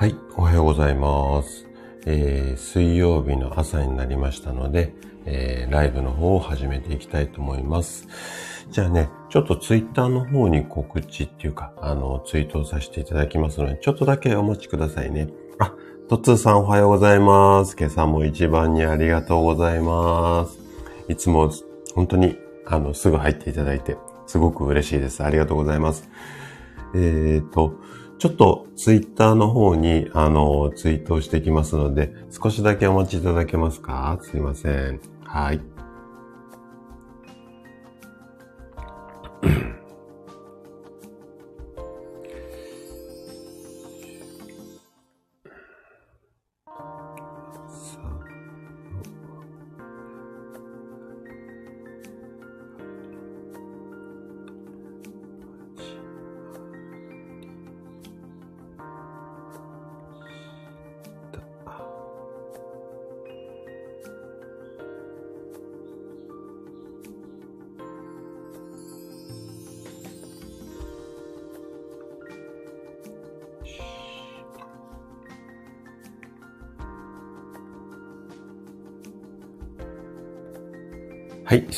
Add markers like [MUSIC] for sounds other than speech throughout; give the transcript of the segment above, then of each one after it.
はい、おはようございます。えー水曜日の朝になりましたので、えーライブの方を始めていきたいと思います。じゃあね、ちょっとツイッターの方に告知っていうか、あの、ツイートをさせていただきますので、ちょっとだけお待ちくださいね。あ、トツーさんおはようございます。今朝も一番にありがとうございます。いつも本当に、あの、すぐ入っていただいて、すごく嬉しいです。ありがとうございます。えっ、と、ちょっとツイッターの方に、あの、ツイートをしてきますので、少しだけお待ちいただけますか？すいません。はい。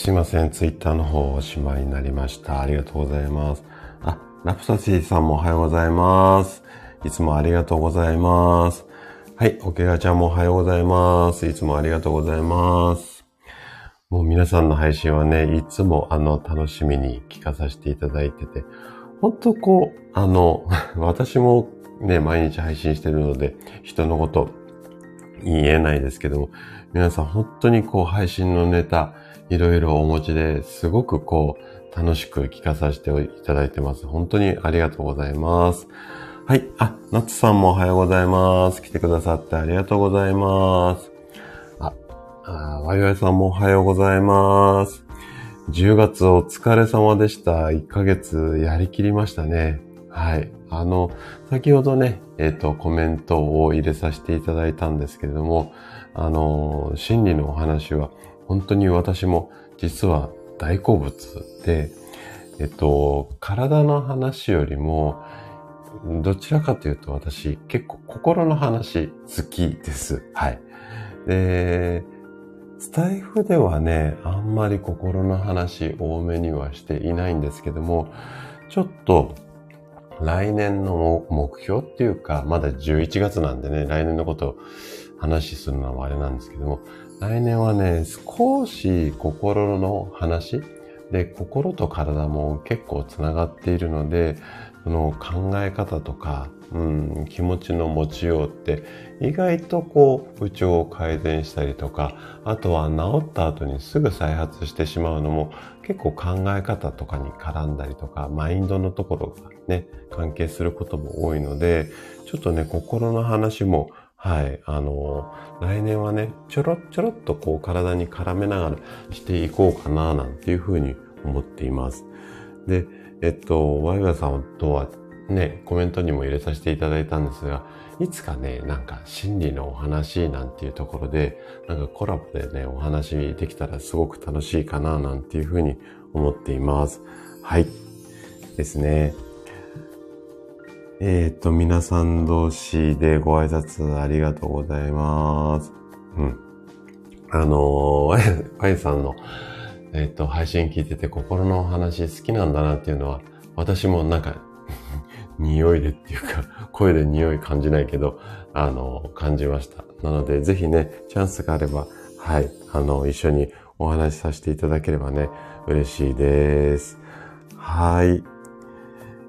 すいません。ツイッターの方おしまいになりました。ありがとうございます。あ、ラプサシーさんもおはようございます。いつもありがとうございます。はい、オケガちゃんもおはようございます。いつもありがとうございます。もう皆さんの配信はね、いつもあの、楽しみに聞かさせていただいてて、本当こう、あの、[LAUGHS] 私もね、毎日配信してるので、人のこと言えないですけども、皆さん本当にこう配信のネタ、いろいろお持ちですごくこう楽しく聞かさせていただいてます。本当にありがとうございます。はい。あ、ナッツさんもおはようございます。来てくださってありがとうございます。あ、あワイワイさんもおはようございます。10月お疲れ様でした。1ヶ月やりきりましたね。はい。あの、先ほどね、えっ、と、コメントを入れさせていただいたんですけれども、あの、心理のお話は、本当に私も実は大好物で、えっと、体の話よりも、どちらかというと私結構心の話好きです。はい。で、スタイフではね、あんまり心の話多めにはしていないんですけども、ちょっと来年の目標っていうか、まだ11月なんでね、来年のことを話するのはあれなんですけども、来年はね、少し心の話？で、心と体も結構つながっているので、その考え方とか、うん、気持ちの持ちようって意外とこう不調を改善したりとか、あとは治った後にすぐ再発してしまうのも結構考え方とかに絡んだりとか、マインドのところがね、関係することも多いので、ちょっとね、心の話もはい。あの、来年はね、ちょろちょろっとこう体に絡めながらしていこうかな、なんていうふうに思っています。で、えっと、ワイワイさんとはね、コメントにも入れさせていただいたんですが、いつかね、なんか心理のお話なんていうところで、なんかコラボでね、お話できたらすごく楽しいかな、なんていうふうに思っています。はい。ですね。えっ、と、皆さん同士でご挨拶ありがとうございます。うん。あのー、[LAUGHS] ワイさんの、えっ、と、配信聞いてて心のお話好きなんだなっていうのは、私もなんか、[LAUGHS] 匂いでっていうか、[LAUGHS] 声で匂い感じないけど、あの感じました。なので、ぜひね、チャンスがあれば、はい、あの一緒にお話しさせていただければね、嬉しいです。はい。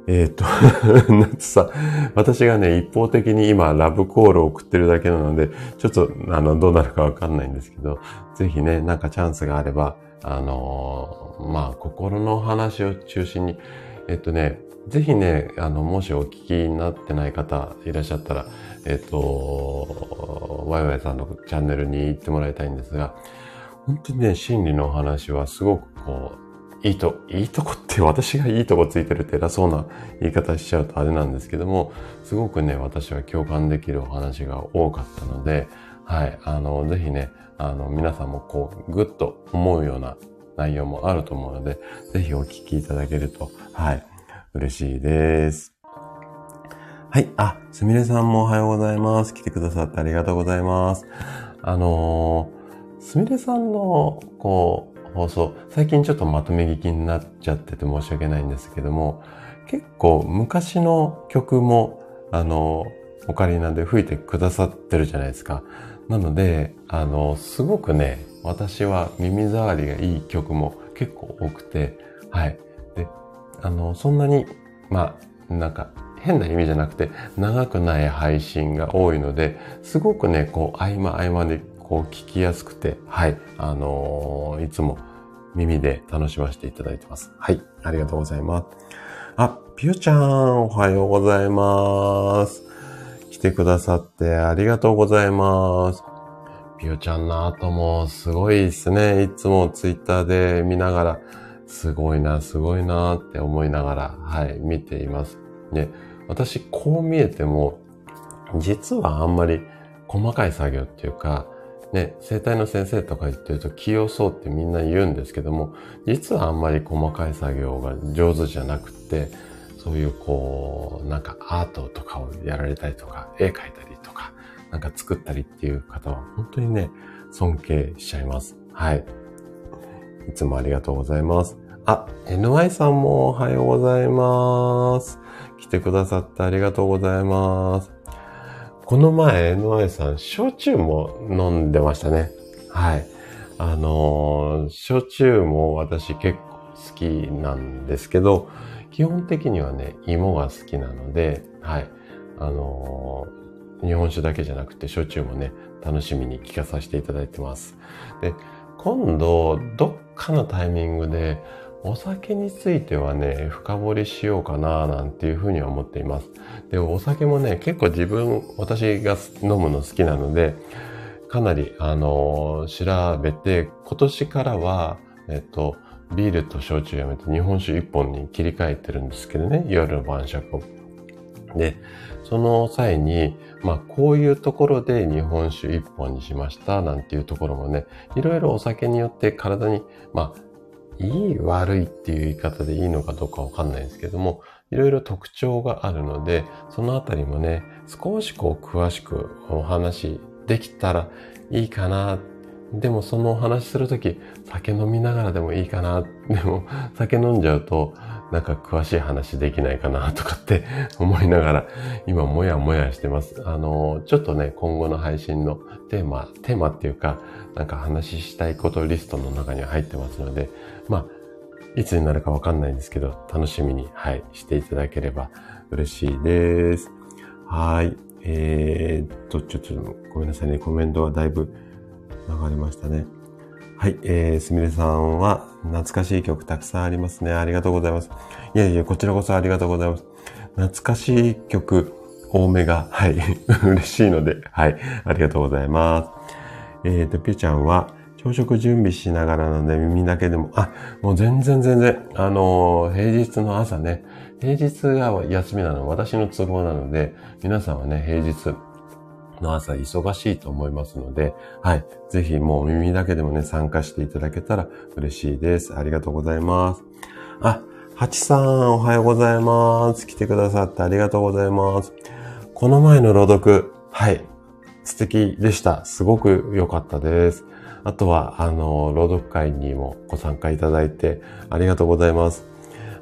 えっ、と、[LAUGHS] なんつさ、私がね、一方的に今、ラブコールを送ってるだけなので、ちょっと、あの、どうなるかわかんないんですけど、ぜひね、なんかチャンスがあれば、あのーまあ、心の話を中心に、えっ、とね、ぜひね、あの、もしお聞きになってない方いらっしゃったら、えっ、と、ワイワイさんのチャンネルに行ってもらいたいんですが、本当にね、心理の話はすごくこう、いいと、いいとこって私がいいとこついてるって偉そうな言い方しちゃうとあれなんですけども、すごくね、私は共感できるお話が多かったので、はい、あの、ぜひね、あの、皆さんもこう、ぐっと思うような内容もあると思うので、ぜひお聞きいただけると、はい、嬉しいです。はい。あ、すみれさんもおはようございます。来てくださってありがとうございます。あのー、すみれさんの、こう、放送、最近ちょっとまとめ聞きになっちゃってて申し訳ないんですけども、結構昔の曲も、あの、オカリナで吹いてくださってるじゃないですか。なので、あの、すごくね、私は耳障りがいい曲も結構多くて、はい。で、あの、そんなに、まあ、なんか、変な意味じゃなくて、長くない配信が多いので、すごくね、こう、合間合間で、こう、聞きやすくて、はい、あのー、いつも耳で楽しませていただいてます。はい、ありがとうございます。あ、ぴよちゃん、おはようございます。来てくださってありがとうございます。ぴよちゃんの後もすごいですね。いつもツイッターで見ながら、すごいな、すごいなって思いながら、はい、見ています。ね、私こう見えても、実はあんまり細かい作業っていうか、ね、生体の先生とか言ってると器用そうってみんな言うんですけども、実はあんまり細かい作業が上手じゃなくて、そういうこう、なんかアートとかをやられたりとか、絵描いたりとか、なんか作ったりっていう方は本当にね、尊敬しちゃいます。はい。いつもありがとうございます。あ、NY さんもおはようございます。来てくださってありがとうございます。この前 NY さん、焼酎も飲んでましたね。はい。あのー、焼酎も私結構好きなんですけど、基本的にはね、芋が好きなので、はい。あのー、日本酒だけじゃなくて、焼酎もね、楽しみに聞かさせていただいてます。で、今度、どっかのタイミングで、お酒についてはね、深掘りしようかななんていうふうには思っています。で、お酒もね、結構自分、私が飲むの好きなので、かなり、あのー、調べて、今年からは、えっと、ビールと焼酎やめて日本酒一本に切り替えてるんですけどね、夜の晩酌を。で、その際に、まあ、こういうところで日本酒一本にしましたなんていうところもね、いろいろお酒によって体に、まあ、いい悪いっていう言い方でいいのかどうかわかんないんですけども、いろいろ特徴があるので、そのあたりもね、少しこう詳しくお話できたらいいかな。でもそのお話するとき、酒飲みながらでもいいかな。でも酒飲んじゃうと、なんか詳しい話できないかなとかって [LAUGHS] 思いながら、今もやもやしてます。あの、ちょっとね、今後の配信のテーマ、テーマっていうか、なんか話したいことリストの中に入ってますので、まあ、いつになるかわかんないんですけど、楽しみに、はい、していただければ嬉しいです。はい。えー、っと、ちょっとごめんなさいね。コメントはだいぶ流れましたね。はい。えー、すみれさんは懐かしい曲たくさんありますね。ありがとうございます。いやいや、こちらこそありがとうございます。懐かしい曲多めが、はい、[LAUGHS] 嬉しいので、はい、ありがとうございます。えっ、ー、と、ぴゅちゃんは、朝食準備しながらなので耳だけでも、あ、もう全然全然、あの、平日の朝ね、平日が休みなの、私の都合なので、皆さんはね、平日の朝忙しいと思いますので、はい。ぜひもう耳だけでもね、参加していただけたら嬉しいです。ありがとうございます。あ、ハチさん、おはようございます。来てくださってありがとうございます。この前の朗読、はい。素敵でした。すごく良かったです。あとは、あの、朗読会にもご参加いただいてありがとうございます。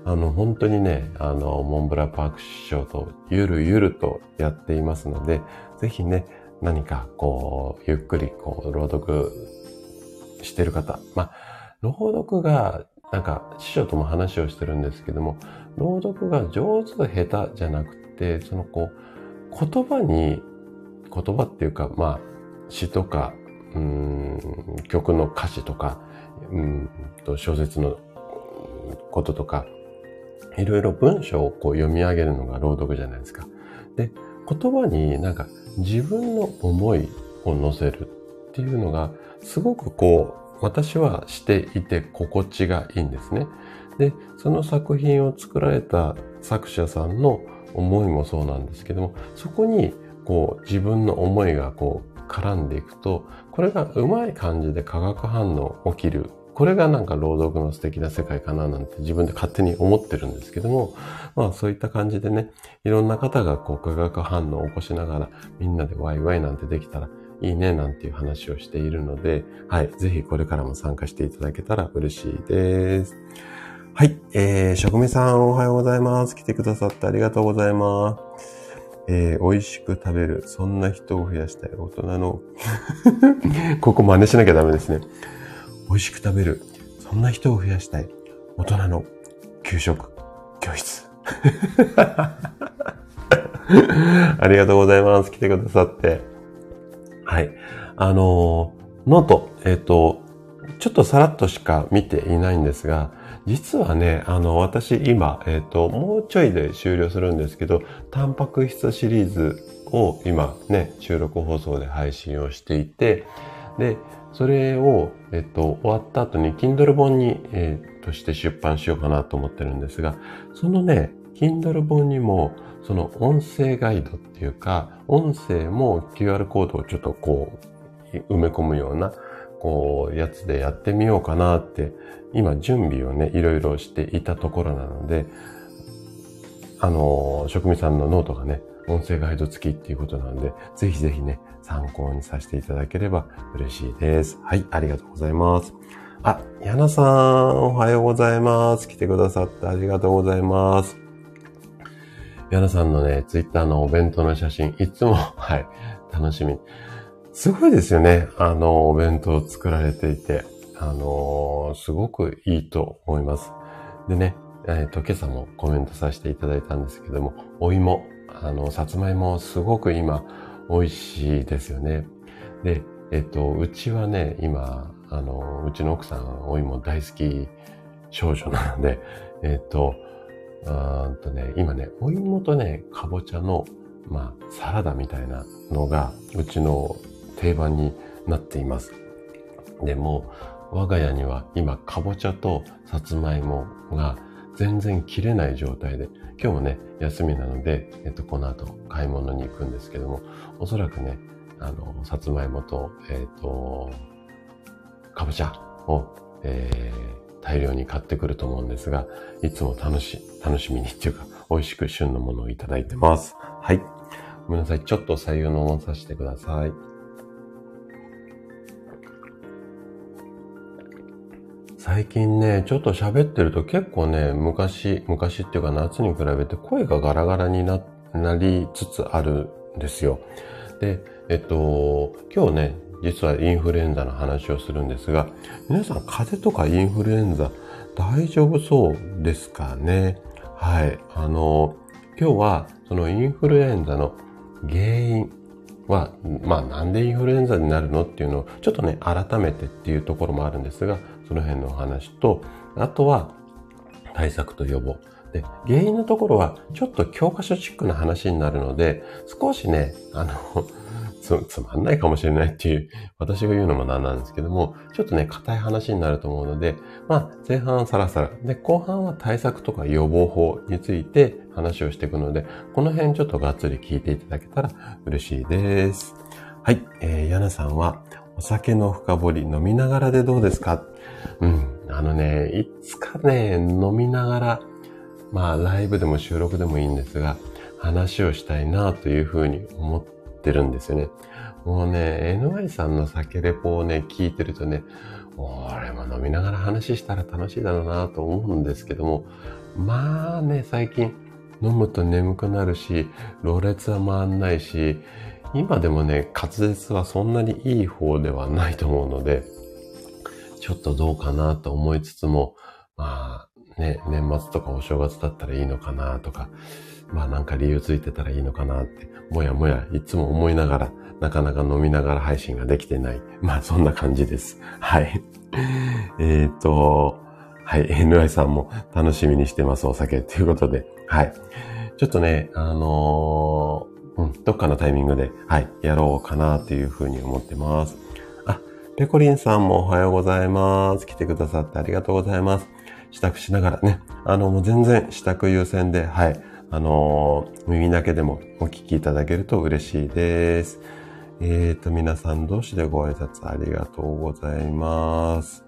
あの、本当にね、あの、モンブラパーク師匠とゆるゆるとやっていますので、ぜひね、何かこう、ゆっくりこう、朗読してる方。まあ、朗読が、なんか、師匠とも話をしてるんですけども、朗読が上手下手じゃなくて、そのこう、言葉に言葉っていうか、まあ、詩とか、うん、曲の歌詞とか、うんと小説のこととか、いろいろ文章をこう読み上げるのが朗読じゃないですか。で、言葉になんか自分の思いを乗せるっていうのが、すごくこう、私はしていて心地がいいんですね。で、その作品を作られた作者さんの思いもそうなんですけども、そこにこう自分の思いがこう絡んでいくと、これがうまい感じで化学反応起きるこれがなんか朗読の素敵な世界かななんて自分で勝手に思ってるんですけども、まあそういった感じでね、いろんな方がこう化学反応を起こしながらみんなでワイワイなんてできたらいいねなんていう話をしているので、はい、ぜひこれからも参加していただけたら嬉しいです。はい、えー、職味さんおはようございます。来てくださってありがとうございます。えー、美味しく食べる。そんな人を増やしたい。大人の [LAUGHS] ここ真似しなきゃダメですね。美味しく食べる。そんな人を増やしたい。大人の給食教室。[LAUGHS] ありがとうございます。来てくださって。はい。あの、ノート、えっ、ー、と、ちょっとさらっとしか見ていないんですが、実はね、あの、私今、えっ、ー、と、もうちょいで終了するんですけど、タンパク質シリーズを今ね、収録放送で配信をしていて、で、それを、えっと、終わった後に Kindle 本に、えー、として出版しようかなと思ってるんですが、そのね、Kindle 本にも、その音声ガイドっていうか、音声も QR コードをちょっとこう、埋め込むような、こう、やつでやってみようかなって今準備をね、いろいろしていたところなので、あの、職味さんのノートがね、音声ガイド付きっていうことなので、ぜひぜひね、参考にさせていただければ嬉しいです。はい、ありがとうございます。あ、ヤナさん、おはようございます。来てくださってありがとうございます。ヤナさんのね、ツイッターのお弁当の写真、いつも、[LAUGHS] はい、楽しみ。すごいですよね。あの、お弁当を作られていて。あの、すごくいいと思います。でね、えっ、と、今朝もコメントさせていただいたんですけども、お芋、あの、さつまいもすごく今、美味しいですよね。で、えっ、と、うちはね、今、あの、うちの奥さん、お芋大好き少女なので、えっ、と、うんとね、今ね、お芋とね、かぼちゃの、まあ、サラダみたいなのが、うちの定番になっています。でも、我が家には今、かぼちゃとさつまいもが全然切れない状態で、今日もね、休みなので、えっと、この後買い物に行くんですけども、おそらくね、あの、さつまいもと、えっ、と、かぼちゃを、えー、大量に買ってくると思うんですが、いつも楽し、楽しみにっていうか、美味しく旬のものをいただいてます。はい。ごめんなさい。ちょっと左右の音させてください。最近ね、ちょっと喋ってると結構ね、昔、昔っていうか夏に比べて声がガラガラにな、りつつあるんですよ。で、えっと、今日ね、実はインフルエンザの話をするんですが、皆さん風邪とかインフルエンザ大丈夫そうですかね？はい。あの、今日はそのインフルエンザの原因は、まあなんでインフルエンザになるの？っていうのをちょっとね、改めてっていうところもあるんですが、その辺のお話と、あとは対策と予防。で、原因のところはちょっと教科書チックな話になるので、少しね、あの、[LAUGHS] つ、つまんないかもしれないっていう、私が言うのもなんなんですけども、ちょっとね、硬い話になると思うので、まあ、前半はサラサラ。で、後半は対策とか予防法について話をしていくので、この辺ちょっとがっつり聞いていただけたら嬉しいです。はい。えー、ヤナさんは、お酒の深掘り飲みながらでどうですか？うん。あのね、いつかね、飲みながら、まあ、ライブでも収録でもいいんですが、話をしたいなというふうに思ってるんですよね。もうね、NY さんの酒レポをね、聞いてるとね、俺も飲みながら話したら楽しいだろうなと思うんですけども、まあね、最近飲むと眠くなるし、ろれつは回んないし、今でもね、滑舌はそんなにいい方ではないと思うので、ちょっとどうかなと思いつつも、まあね、年末とかお正月だったらいいのかなとか、まあなんか理由ついてたらいいのかなって、もやもやいつも思いながら、なかなか飲みながら配信ができてない。まあそんな感じです。はい。[LAUGHS] えっ、と、はい、NY さんも楽しみにしてます、お酒ということで。はい。ちょっとね、あのー、うん、どっかのタイミングで、はい、やろうかなというふうに思ってます。ペコリンさんもおはようございます。来てくださってありがとうございます。支度しながらね、あの、もう全然支度優先で、はい、あのー、耳だけでもお聞きいただけると嬉しいです。えーと、皆さん同士でご挨拶ありがとうございます。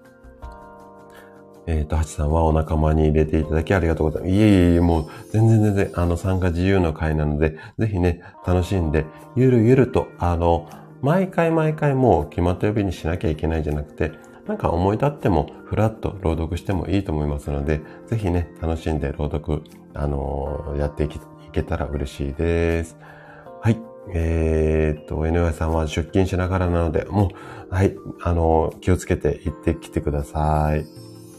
えっ、ー、と、ハチさんはお仲間に入れていただきありがとうございます。いえいえ、もう全然全然、あの、参加自由の会なので、ぜひね、楽しんで、ゆるゆると、あの、毎回毎回もう決まった曜日にしなきゃいけないじゃなくて、なんか思い立ってもフラッと朗読してもいいと思いますので、ぜひね、楽しんで朗読、あのー、やっていけたら嬉しいです。はい。えー、っと、NY さんは出勤しながらなので、もう、はい、あのー、気をつけて行ってきてください。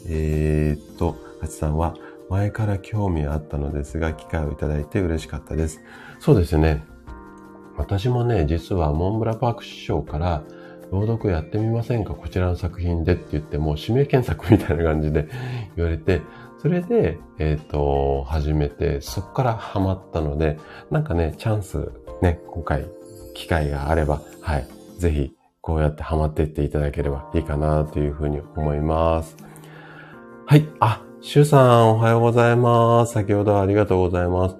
えー、っと、ハチさんは前から興味あったのですが、機会をいただいて嬉しかったです。そうですね。私もね、実はモンブラパーク師匠から、朗読やってみませんかこちらの作品でって言ってもう指名検索みたいな感じで [LAUGHS] 言われて、それで、えっ、ー、と、始めて、そこからハマったので、なんかね、チャンス、ね、今回、機会があれば、はい、ぜひ、こうやってハマっていっていただければいいかなというふうに思います。はい。あ、シュさん、おはようございます。先ほどはありがとうございます。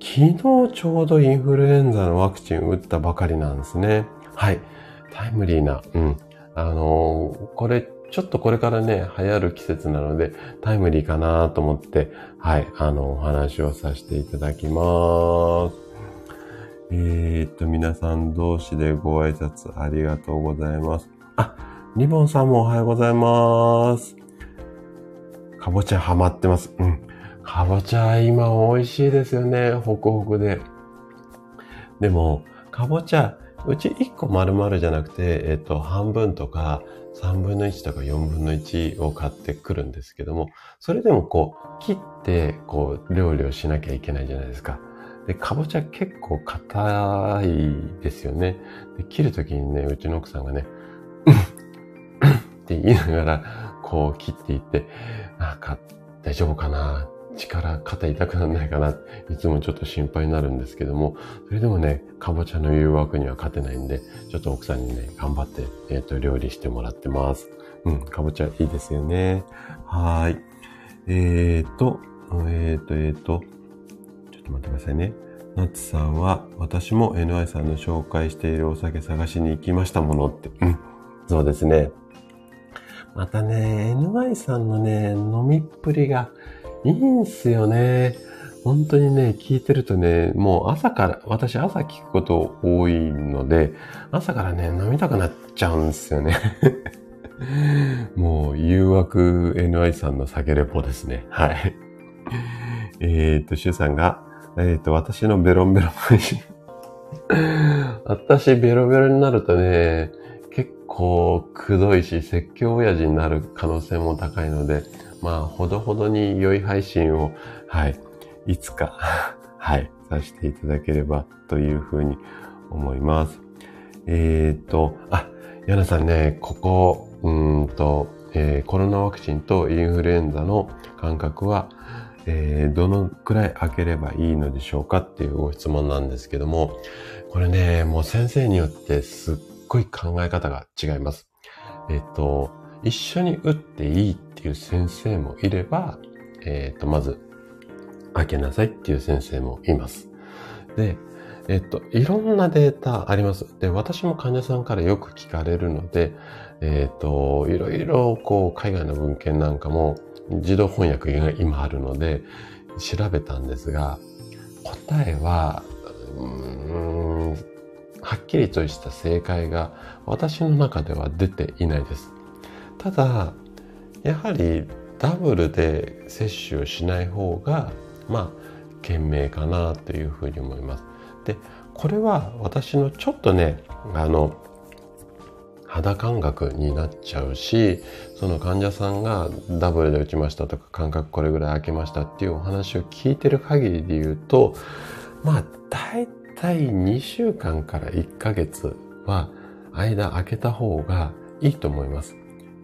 昨日ちょうどインフルエンザのワクチン打ったばかりなんですね。はい。タイムリーな、うん。あのー、これ、ちょっとこれからね、流行る季節なので、タイムリーかなと思って、はい、あの、お話をさせていただきます。えー、っと、皆さん同士でご挨拶ありがとうございます。あ、リボンさんもおはようございます。かぼちゃハマってます。うん。かぼちゃ今美味しいですよね。ホクホクで。でも、かぼちゃ、うち1個丸々じゃなくて、えっ、と、半分とか3分の1とか4分の1を買ってくるんですけども、それでもこう、切って、こう、料理をしなきゃいけないじゃないですか。で、かぼちゃ結構硬いですよね。で切るときにね、うちの奥さんがね、うん [COUGHS] って言いながら、こう切っていって、なんか大丈夫かな力、肩痛くならないかな、いつもちょっと心配になるんですけども、それでもね、かぼちゃの誘惑には勝てないんで、ちょっと奥さんにね、頑張って、えっ、ー、と、料理してもらってます。うん、かぼちゃいいですよね。はい。えーと、えーと、えーと、ちょっと待ってくださいね。ナッツさんは、私も NY さんの紹介しているお酒探しに行きましたものって。うん、そうですね。またね、NY さんのね、飲みっぷりが、いいんすよね。本当にね、聞いてるとね、もう朝から、私朝聞くこと多いので、朝からね、飲みたくなっちゃうんですよね。[LAUGHS] もう、誘惑 NI さんの酒レポですね。はい。えっ、と、シュウさんが、えっ、ー、と、私のベロンベロン配信。私、ベロベロになるとね、結構くどいし、説教親父になる可能性も高いので、まあ、ほどほどに良い配信を、はい、いつか [LAUGHS] はい、させていただければというふうに思います。えっ、と、あ、ヤナさんね、ここ、うんと、えー、コロナワクチンとインフルエンザの間隔は、えー、どのくらい空ければいいのでしょうかっていうご質問なんですけども、これね、もう先生によってすっごい考え方が違います。えっ、と、一緒に打っていいっていう先生もいれば、えっ、ー、と、まず、開けなさいっていう先生もいます。で、えっと、いろんなデータあります。で、私も患者さんからよく聞かれるので、えっと、いろいろこう、海外の文献なんかも自動翻訳が今あるので、調べたんですが、答えは、うん、はっきりとした正解が私の中では出ていないです。ただ、やはりダブルで接種をしない方が、まあ、賢明かなというふうに思います。で、これは私のちょっとね、あの、肌感覚になっちゃうし、その患者さんがダブルで打ちましたとか、間隔これぐらい空けましたっていうお話を聞いてる限りで言うと、まあ、大体2週間から1ヶ月は間空けた方がいいと思います。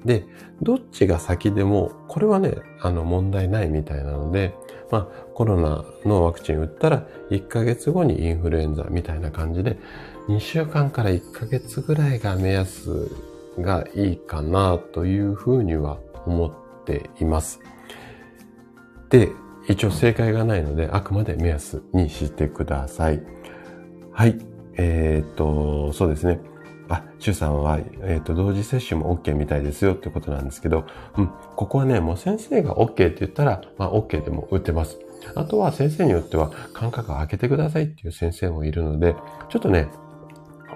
で、どっちが先でも、これはね、あの問題ないみたいなので、まあコロナのワクチン打ったら1ヶ月後にインフルエンザみたいな感じで、2週間から1ヶ月ぐらいが目安がいいかなというふうには思っています。で、一応正解がないので、あくまで目安にしてください。はい。えー、っと、そうですね。あ、シュさんは、えっ、ー、と、同時接種も OK みたいですよってことなんですけど、うん、ここはね、もう先生が OK って言ったら、まあ OK でも打ってます。あとは先生によっては間隔を空けてくださいっていう先生もいるので、ちょっとね、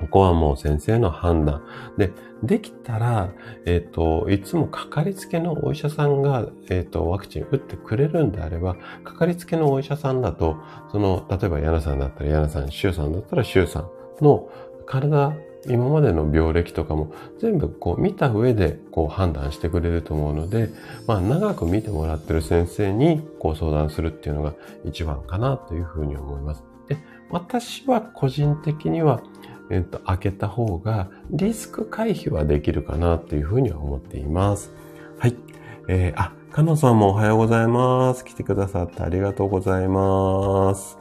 ここはもう先生の判断。で、できたら、えっ、ー、と、いつもかかりつけのお医者さんが、えっ、ー、と、ワクチン打ってくれるんであれば、かかりつけのお医者さんだと、その、例えばヤナさんだったらヤナさん、シュウさんだったらシュウさんの体、今までの病歴とかも全部こう見た上でこう判断してくれると思うので、まあ長く見てもらってる先生にこう相談するっていうのが一番かなというふうに思います。で、私は個人的にはえっと、開けた方がリスク回避はできるかなっていうふうには思っています。はい。えー、あ、かのさんもおはようございます。来てくださってありがとうございます。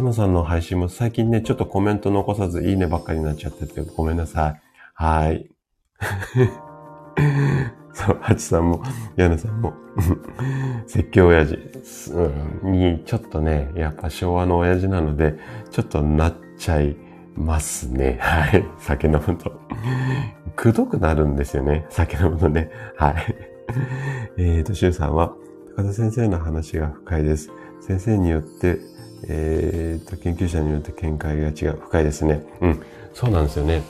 かのさんの配信も最近ね、ちょっとコメント残さずいいねばっかりになっちゃっててごめんなさい。はい。[LAUGHS] そう、ハチさんも、ヤナさんも、[LAUGHS] 説教親父に、ちょっとね、やっぱ昭和の親父なので、ちょっとなっちゃいますね。はい。酒飲むと。くどくなるんですよね。酒飲むとね。はい。えっ、ー、と、シュウさんは、高田先生の話が深いです。先生によって、えっ、と、研究者によって見解が違う。深いですね。うん。そうなんですよね。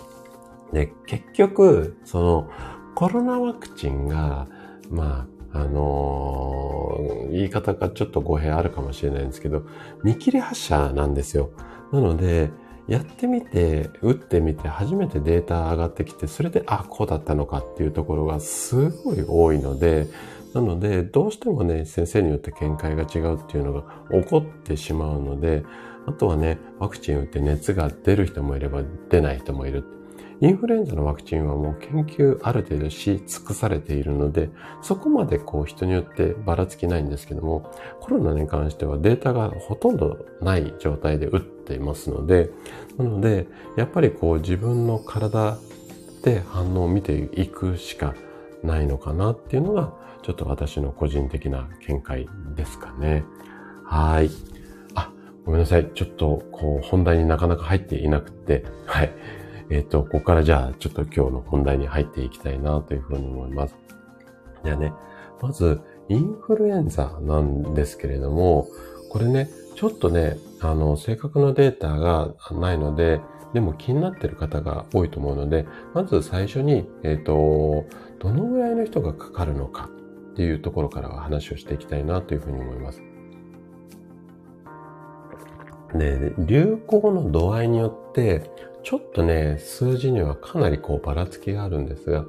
で、結局、その、コロナワクチンが、まあ、あのー、言い方がちょっと語弊あるかもしれないんですけど、見切り発射なんですよ。なので、やってみて、打ってみて、初めてデータ上がってきて、それで、あ、こうだったのかっていうところがすごい多いので、なので、どうしてもね、先生によって見解が違うっていうのが起こってしまうので、あとはね、ワクチン打って熱が出る人もいれば出ない人もいる。インフルエンザのワクチンはもう研究ある程度し尽くされているので、そこまでこう人によってばらつきないんですけども、コロナに関してはデータがほとんどない状態で打っていますので、なので、やっぱりこう自分の体で反応を見ていくしかないのかなっていうのが、ちょっと私の個人的な見解ですかね。はい。あ、ごめんなさい。ちょっと、こう、本題になかなか入っていなくて、はい。えっ、ー、と、ここからじゃあ、ちょっと今日の本題に入っていきたいなというふうに思います。じゃあね、まず、インフルエンザなんですけれども、これね、ちょっとね、あの、正確なデータがないので、でも気になっている方が多いと思うので、まず最初に、えっ、ー、と、どのぐらいの人がかかるのかっていうところからは話をしていきたいなというふうに思います。で、流行の度合いによって、ちょっとね、数字にはかなりこうばらつきがあるんですが、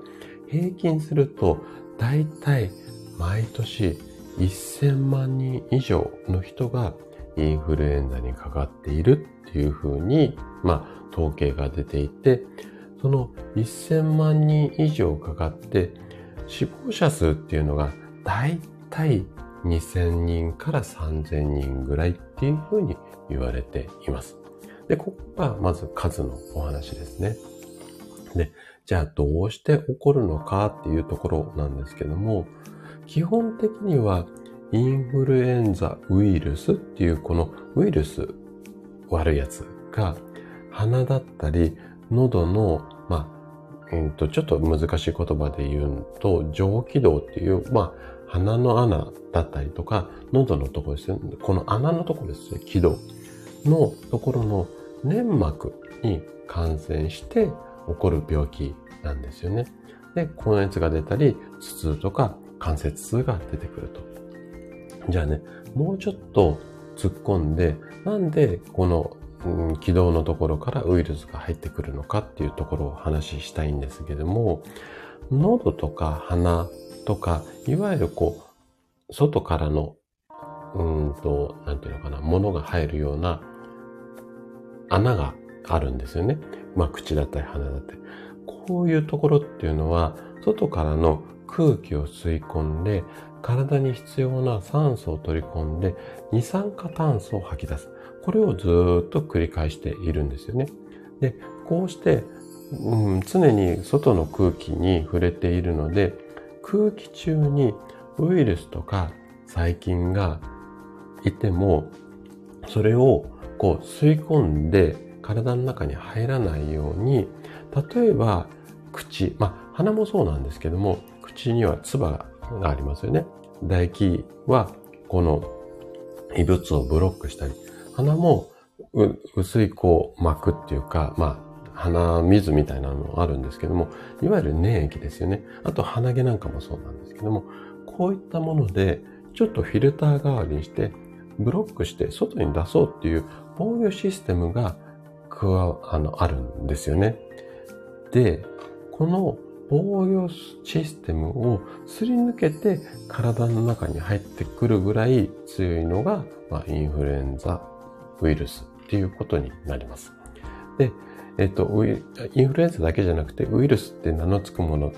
平均すると、だいたい毎年1000万人以上の人がインフルエンザにかかっているっていうふうに、まあ、統計が出ていて、その1000万人以上かかって、死亡者数っていうのがだいたい2000人から3000人ぐらいっていうふうに言われています。で、ここがまず数のお話ですね。で、じゃあどうして起こるのかっていうところなんですけども、基本的にはインフルエンザウイルスっていうこのウイルス悪いやつが鼻だったり喉の、まあ、うんと、ちょっと難しい言葉で言うと、上気道っていう、まあ、鼻の穴だったりとか、喉のところですね。この穴のところですね。気道のところの粘膜に感染して起こる病気なんですよね。で、高熱が出たり、頭痛とか関節痛が出てくると。じゃあね、もうちょっと突っ込んで、なんでこの、うん、軌道のところからウイルスが入ってくるのかっていうところをお話したいんですけども、喉とか鼻とか、いわゆるこう、外からの、うんと、なんていうのかな、物が入るような穴があるんですよね。まあ、口だったり鼻だったり。こういうところっていうのは、外からの空気を吸い込んで、体に必要な酸素を取り込んで、二酸化炭素を吐き出す。これをずっと繰り返しているんですよね。で、こうして、うん、常に外の空気に触れているので、空気中にウイルスとか細菌がいても、それをこう吸い込んで体の中に入らないように例えば、口、まあ、鼻もそうなんですけども、口には唾がありますよね。唾液は、この異物をブロックしたり、鼻も薄いこう膜っていうか、まあ、鼻水みたいなのあるんですけども、いわゆる粘液ですよね。あと鼻毛なんかもそうなんですけども、こういったもので、ちょっとフィルター代わりにして、ブロックして外に出そうっていう防御システムが加わ、あの、あるんですよね。で、この防御システムをすり抜けて体の中に入ってくるぐらい強いのが、まあ、インフルエンザウイルスっていうことになります。で、えっと、インフルエンザだけじゃなくてウイルスって名の付くもの、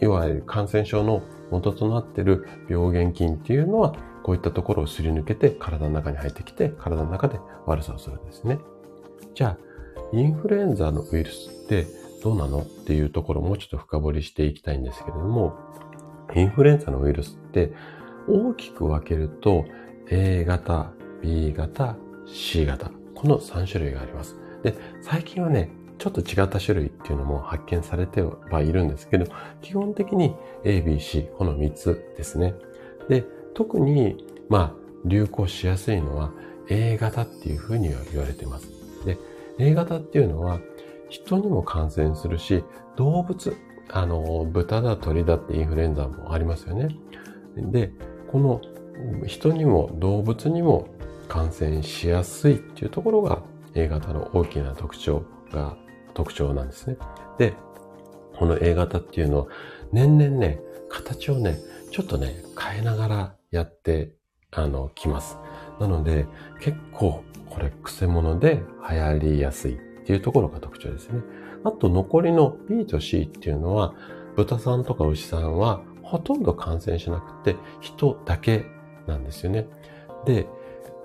いわゆる感染症の元となっている病原菌っていうのはこういったところをすり抜けて体の中に入ってきて体の中で悪さをするんですね。じゃあ、インフルエンザのウイルスってどうなのっていうところをもうちょっと深掘りしていきたいんですけれども、インフルエンザのウイルスって大きく分けると A 型、B 型、C 型。この3種類があります。で、最近はね、ちょっと違った種類っていうのも発見されてはいるんですけど、基本的に A、B、C、この3つですね。で、特に、まあ、流行しやすいのは A 型っていうふうには言われてます。で、A 型っていうのは人にも感染するし、動物、あの、豚だ鳥だってインフルエンザもありますよね。で、この人にも動物にも感染しやすいっていうところが A 型の大きな特徴が特徴なんですね。で、この A 型っていうのは年々ね、形をね、ちょっとね、変えながらやってあの、来ます。なので、結構これ癖者で流行りやすいっていうところが特徴ですね。あと残りの B と C っていうのは、豚さんとか牛さんはほとんど感染しなくて人だけなんですよね。で、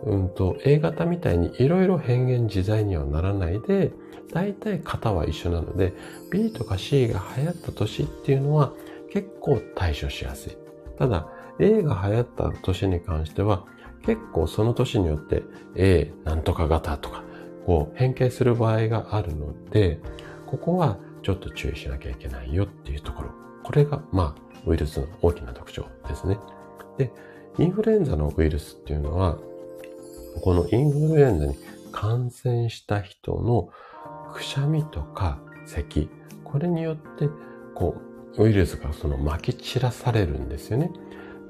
うんと、A 型みたいにいろいろ変幻自在にはならないで、大体型は一緒なので、B とか C が流行った年っていうのは結構対処しやすい。ただ、A が流行った年に関しては、結構その年によって A なんとか型とか、こう変形する場合があるので、ここはちょっと注意しなきゃいけないよっていうところ。これが、まあ、ウイルスの大きな特徴ですね。で、インフルエンザのウイルスっていうのは、このインフルエンザに感染した人のくしゃみとか咳、これによって、こう、ウイルスがその撒き散らされるんですよね。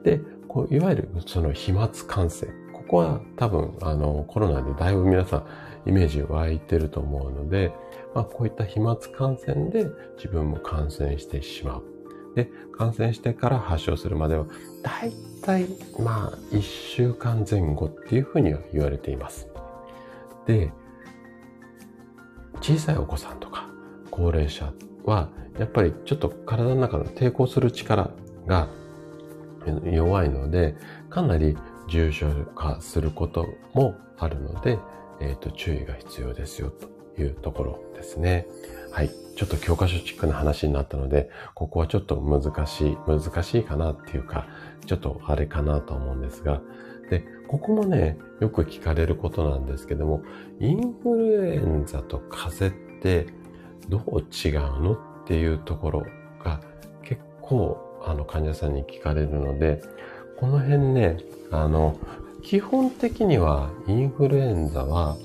で、こういわゆるその飛沫感染。ここは多分、あの、コロナでだいぶ皆さんイメージ湧いてると思うので、まあ、こういった飛沫感染で自分も感染してしまう。で、感染してから発症するまでは、だいたい、まあ、1週間前後っていうふうには言われています。で、小さいお子さんとか高齢者は、やっぱりちょっと体の中の抵抗する力が弱いので、かなり重症化することもあるので、えっ、ー、と、注意が必要ですよというところですね。はい。ちょっと教科書チックな話になったので、ここはちょっと難しい、難しいかなっていうか、ちょっとあれかなと思うんですが、で、ここもね、よく聞かれることなんですけども、インフルエンザと風邪ってどう違うのっていうところが結構あの患者さんに聞かれるので、この辺ね、あの、基本的にはインフルエンザは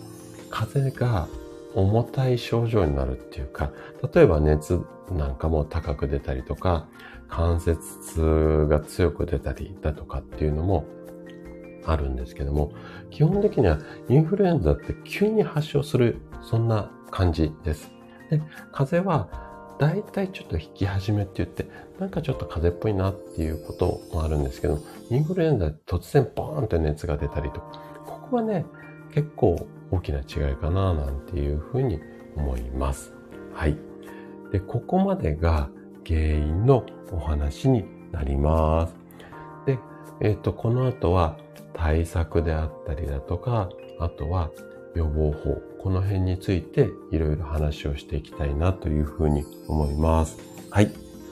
風邪が重たい症状になるっていうか、例えば熱なんかも高く出たりとか、関節痛が強く出たりだとかっていうのもあるんですけども、基本的にはインフルエンザって急に発症する、そんな感じです。で、風邪は大体ちょっと引き始めって言って、なんかちょっと風邪っぽいなっていうこともあるんですけど、インフルエンザ突然ボーンって熱が出たりとか、ここはね、結構大きな違いかななんていうふうに思います。はい。で、ここまでが原因のお話になります。で、えっ、ー、と、この後は対策であったりだとか、あとは予防法、この辺についていろいろ話をしていきたいなというふうに思います。はい。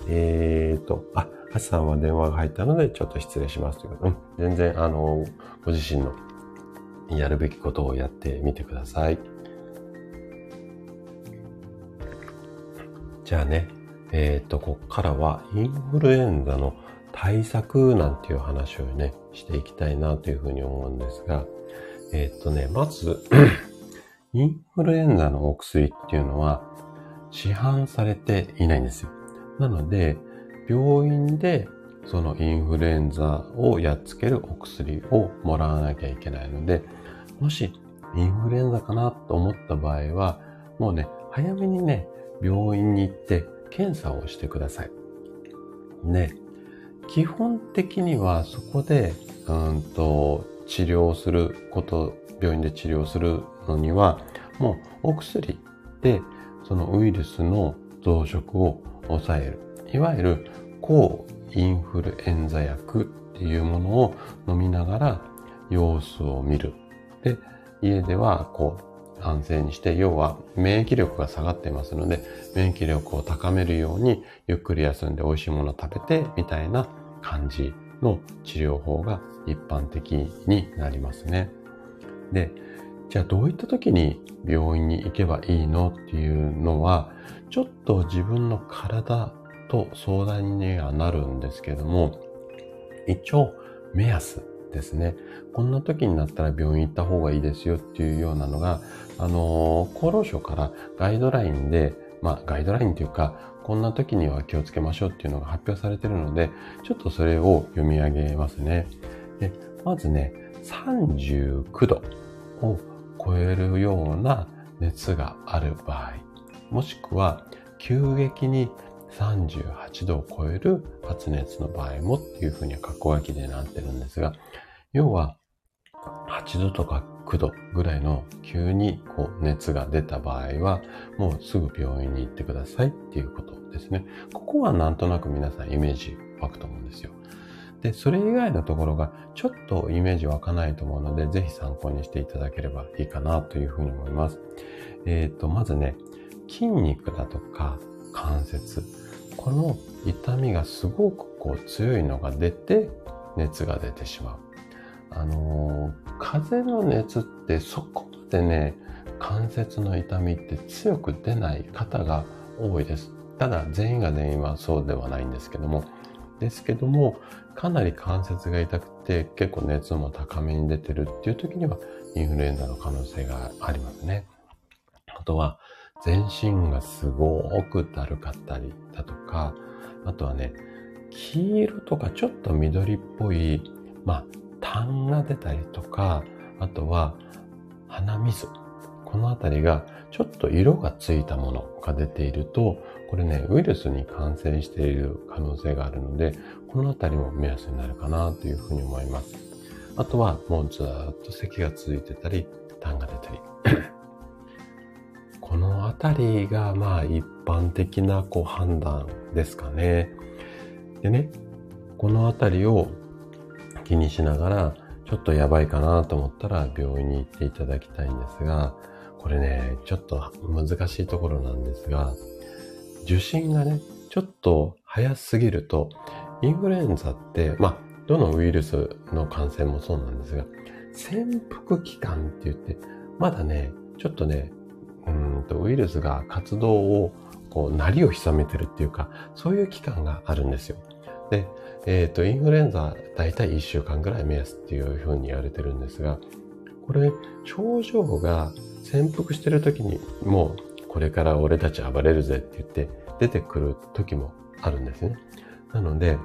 えーと、あ、ハチさんは電話が入ったのでちょっと失礼しますということ。うん、全然、あの、ご自身のやるべきことをやってみてください。じゃあね、えっ、ー、と、こっからはインフルエンザの対策なんていう話をね、していきたいなというふうに思うんですが、えっ、ー、とね、まず [CLEARS THROAT] インフルエンザのお薬っていうのは市販されていないんですよ。なので、病院でそのインフルエンザをやっつけるお薬をもらわなきゃいけないので、もしインフルエンザかなと思った場合は、もうね、早めにね、病院に行って検査をしてください。ね、基本的にはそこで、うんと、治療すること、病院で治療するのには、もうお薬でそのウイルスの増殖を抑える。いわゆる抗インフルエンザ薬っていうものを飲みながら様子を見る。で、家ではこう安静にして、要は免疫力が下がっていますので、免疫力を高めるようにゆっくり休んで美味しいものを食べてみたいな感じの治療法が一般的になりますね。で、じゃあどういった時に病院に行けばいいのっていうのは、ちょっと自分の体と相談にはなるんですけども、一応目安ですね。こんな時になったら病院行った方がいいですよっていうようなのが、あの、厚労省からガイドラインで、まあガイドラインというか、こんな時には気をつけましょうっていうのが発表されてるので、ちょっとそれを読み上げますね。でまずね、39度を超えるような熱がある場合、もしくは急激に38度を超える発熱の場合もっていうふうには括弧書きでなってるんですが、要は8度とか9度ぐらいの急にこう熱が出た場合は、もうすぐ病院に行ってくださいっていうことですね。ここはなんとなく皆さんイメージ湧くと思うんですよ。で、それ以外のところがちょっとイメージ湧かないと思うので、ぜひ参考にしていただければいいかなというふうに思います。えっ、ー、と、まずね、筋肉だとか関節、この痛みがすごくこう強いのが出て熱が出てしまう。あのー、風邪の熱ってそこまでね、関節の痛みって強く出ない方が多いです。ただ全員が全員はそうではないんですけども、ですけども、かなり関節が痛くて結構熱も高めに出てるっていう時にはインフルエンザの可能性がありますね。あとは全身がすごくだるかったりだとか、あとはね、黄色とかちょっと緑っぽい、まあ、痰が出たりとか、あとは鼻水。このあたりがちょっと色がついたものが出ていると、これね、ウイルスに感染している可能性があるので、このあたりも目安になるかなというふうに思います。あとはもうずっと咳が続いてたり、痰が出たり。[COUGHS] このあたりがまあ一般的なこう判断ですかね。でね、このあたりを気にしながら、ちょっとやばいかなと思ったら病院に行っていただきたいんですが、これね、ちょっと難しいところなんですが、受診がね、ちょっと早すぎると、インフルエンザって、まあ、どのウイルスの感染もそうなんですが、潜伏期間って言って、まだね、ちょっとね、うんとウイルスが活動を、こう、なりを潜めてるっていうか、そういう期間があるんですよ。で、えっ、ー、と、インフルエンザ、だいたい1週間ぐらい目安っていうふうに言われてるんですが、これ、症状が潜伏してる時にもうこれから俺たち暴れるぜって言って出てくる時もあるんですね。なので、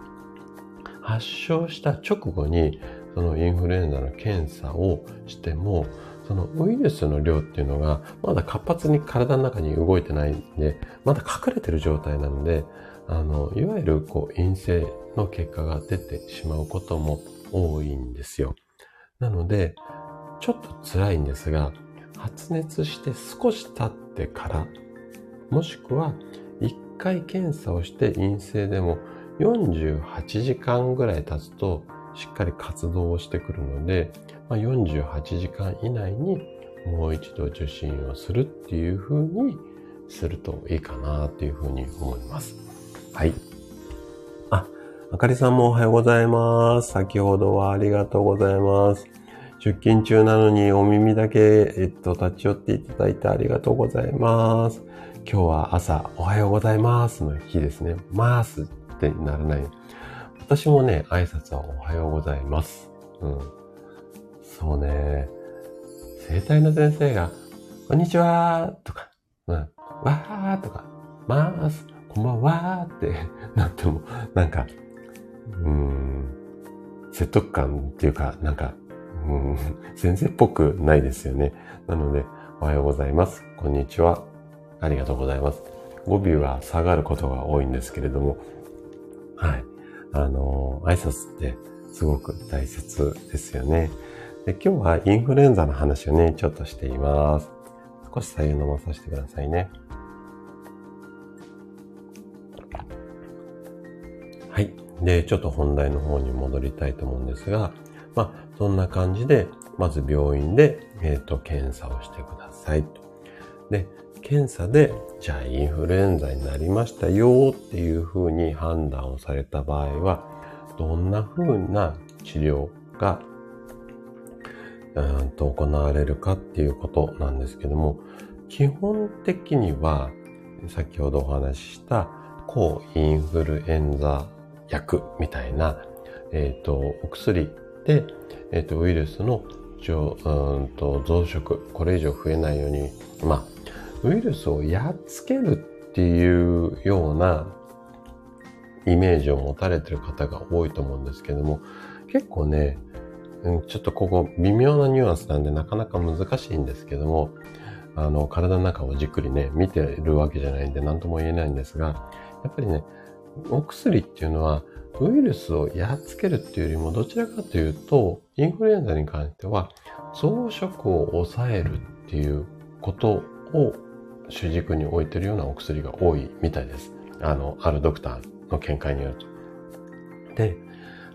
発症した直後にそのインフルエンザの検査をしても、そのウイルスの量っていうのがまだ活発に体の中に動いてないんで、まだ隠れてる状態なので、あの、いわゆるこう陰性の結果が出てしまうことも多いんですよ。なので、ちょっと辛いんですが、発熱して少し経ってから、もしくは1回検査をして陰性でも48時間ぐらい経つとしっかり活動をしてくるので、まあ、48時間以内にもう一度受診をするっていう風にするといいかなっていう風に思います。はい。あ、かりさんもおはようございます。先ほどはありがとうございます。出勤中なのにお耳だけ、えっと、立ち寄っていただいてありがとうございます。今日は朝おはようございますの日ですね。まーすってならない。私もね、挨拶はおはようございます。うん。そうね。生体の先生が、こんにちはとか、うん、わーとか、まーす、こんばんはーってなっても、なんか、うん、説得感っていうか、なんか、うん、先生っぽくないですよね。なので、おはようございます。こんにちは。ありがとうございます。語尾は下がることが多いんですけれども、はい。あの、挨拶ってすごく大切ですよね。で今日はインフルエンザの話をね、ちょっとしています。少し左右飲まさせてくださいね。はい。で、ちょっと本題の方に戻りたいと思うんですが、まあ、そんな感じで、まず病院で、えっ、ー、と、検査をしてくださいと。で、検査で、じゃあインフルエンザになりましたよっていうふうに判断をされた場合は、どんなふうな治療がうんと行われるかっていうことなんですけども、基本的には、先ほどお話しした抗インフルエンザ薬みたいな、えっ、ー、と、お薬で、えっ、ー、と、ウイルスのうんと増殖、これ以上増えないように、まあ、ウイルスをやっつけるっていうようなイメージを持たれてる方が多いと思うんですけども、結構ね、ちょっとここ微妙なニュアンスなんでなかなか難しいんですけども、あの、体の中をじっくりね、見てるわけじゃないんで何とも言えないんですが、やっぱりね、お薬っていうのはウイルスをやっつけるっていうよりもどちらかというと、インフルエンザに関しては増殖を抑えるっていうことを主軸に置いてるようなお薬が多いみたいです。あの、あるドクターの見解によると。で、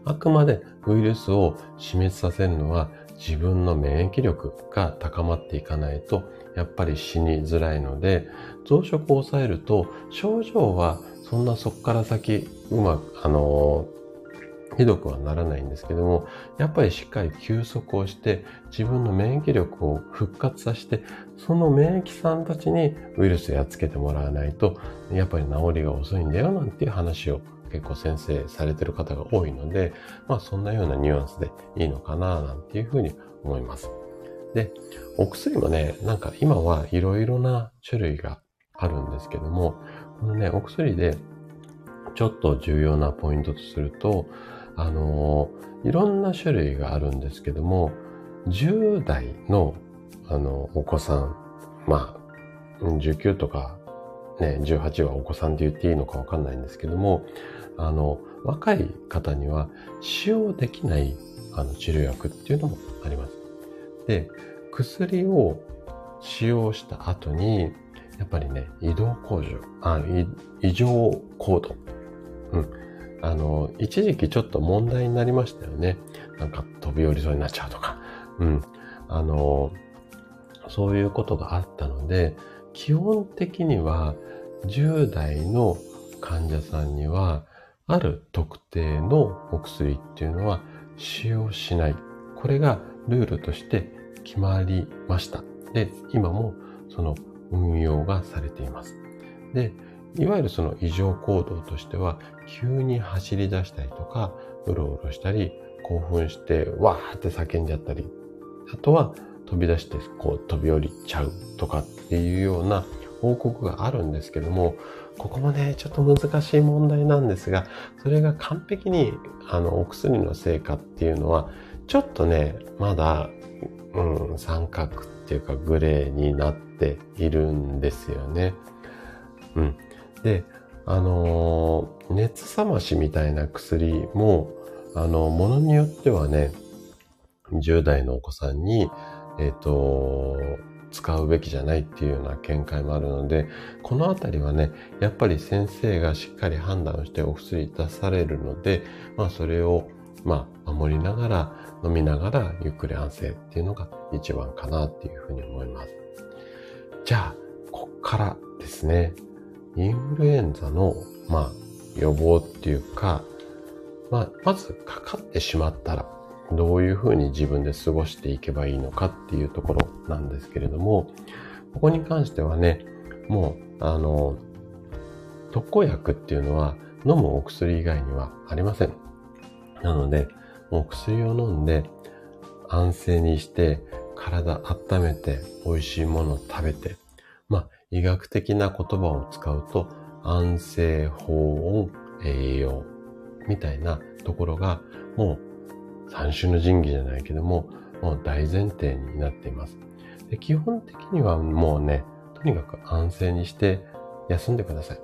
あくまでウイルスを死滅させるのは自分の免疫力が高まっていかないとやっぱり死にづらいので増殖を抑えると症状はそんなそこから先うまくあのひどくはならないんですけどもやっぱりしっかり休息をして自分の免疫力を復活させてその免疫さんたちにウイルスをやっつけてもらわないとやっぱり治りが遅いんだよなんていう話を結構先生されてる方が多いので、まあそんなようなニュアンスでいいのかななんていうふうに思います。で、お薬もね、なんか今はいろいろな種類があるんですけども、このね、お薬でちょっと重要なポイントとすると、あのいろんな種類があるんですけども、10代の、あの、お子さん、まあ、19とか、ね、18はお子さんって言っていいのかわかんないんですけども、あの、若い方には使用できないあの治療薬っていうのもあります。で、薬を使用した後に、やっぱりね、移動控除、あ、異常行動。うん。あの、一時期ちょっと問題になりましたよね。なんか飛び降りそうになっちゃうとか。うん。あの、そういうことがあったので、基本的には10代の患者さんにはある特定のお薬っていうのは使用しない。これがルールとして決まりました。で、今もその運用がされています。で、いわゆるその異常行動としては、急に走り出したりとか、うろうろしたり、興奮して、わーって叫んじゃったり、あとは飛び出してこう飛び降りちゃうとかっていうような報告があるんですけども、ここもね、ちょっと難しい問題なんですが、それが完璧に、あの、お薬の成果っていうのは、ちょっとね、まだ、うん、三角っていうかグレーになってているんですよね。うん。で、あのー、熱冷ましみたいな薬も、あの、ものによってはね、10代のお子さんに、えっ、ー、と、使うべきじゃないっていうような見解もあるので、このあたりはね、やっぱり先生がしっかり判断をしてお薬出されるので、まあそれを、まあ守りながら、飲みながらゆっくり安静っていうのが一番かなっていうふうに思います。じゃあ、こっからですね、インフルエンザの、まあ予防っていうか、まあ、まずかかってしまったら、どういうふうに自分で過ごしていけばいいのかっていうところなんですけれども、ここに関してはね、もうあの、特効薬っていうのは飲むお薬以外にはありません。なので、お薬を飲んで安静にして体温めて美味しいものを食べて、まあ、医学的な言葉を使うと安静、保温、栄養みたいなところがもう三種の神器じゃないけども、もう大前提になっています。で基本的にはもうね、とにかく安静にして休んでください。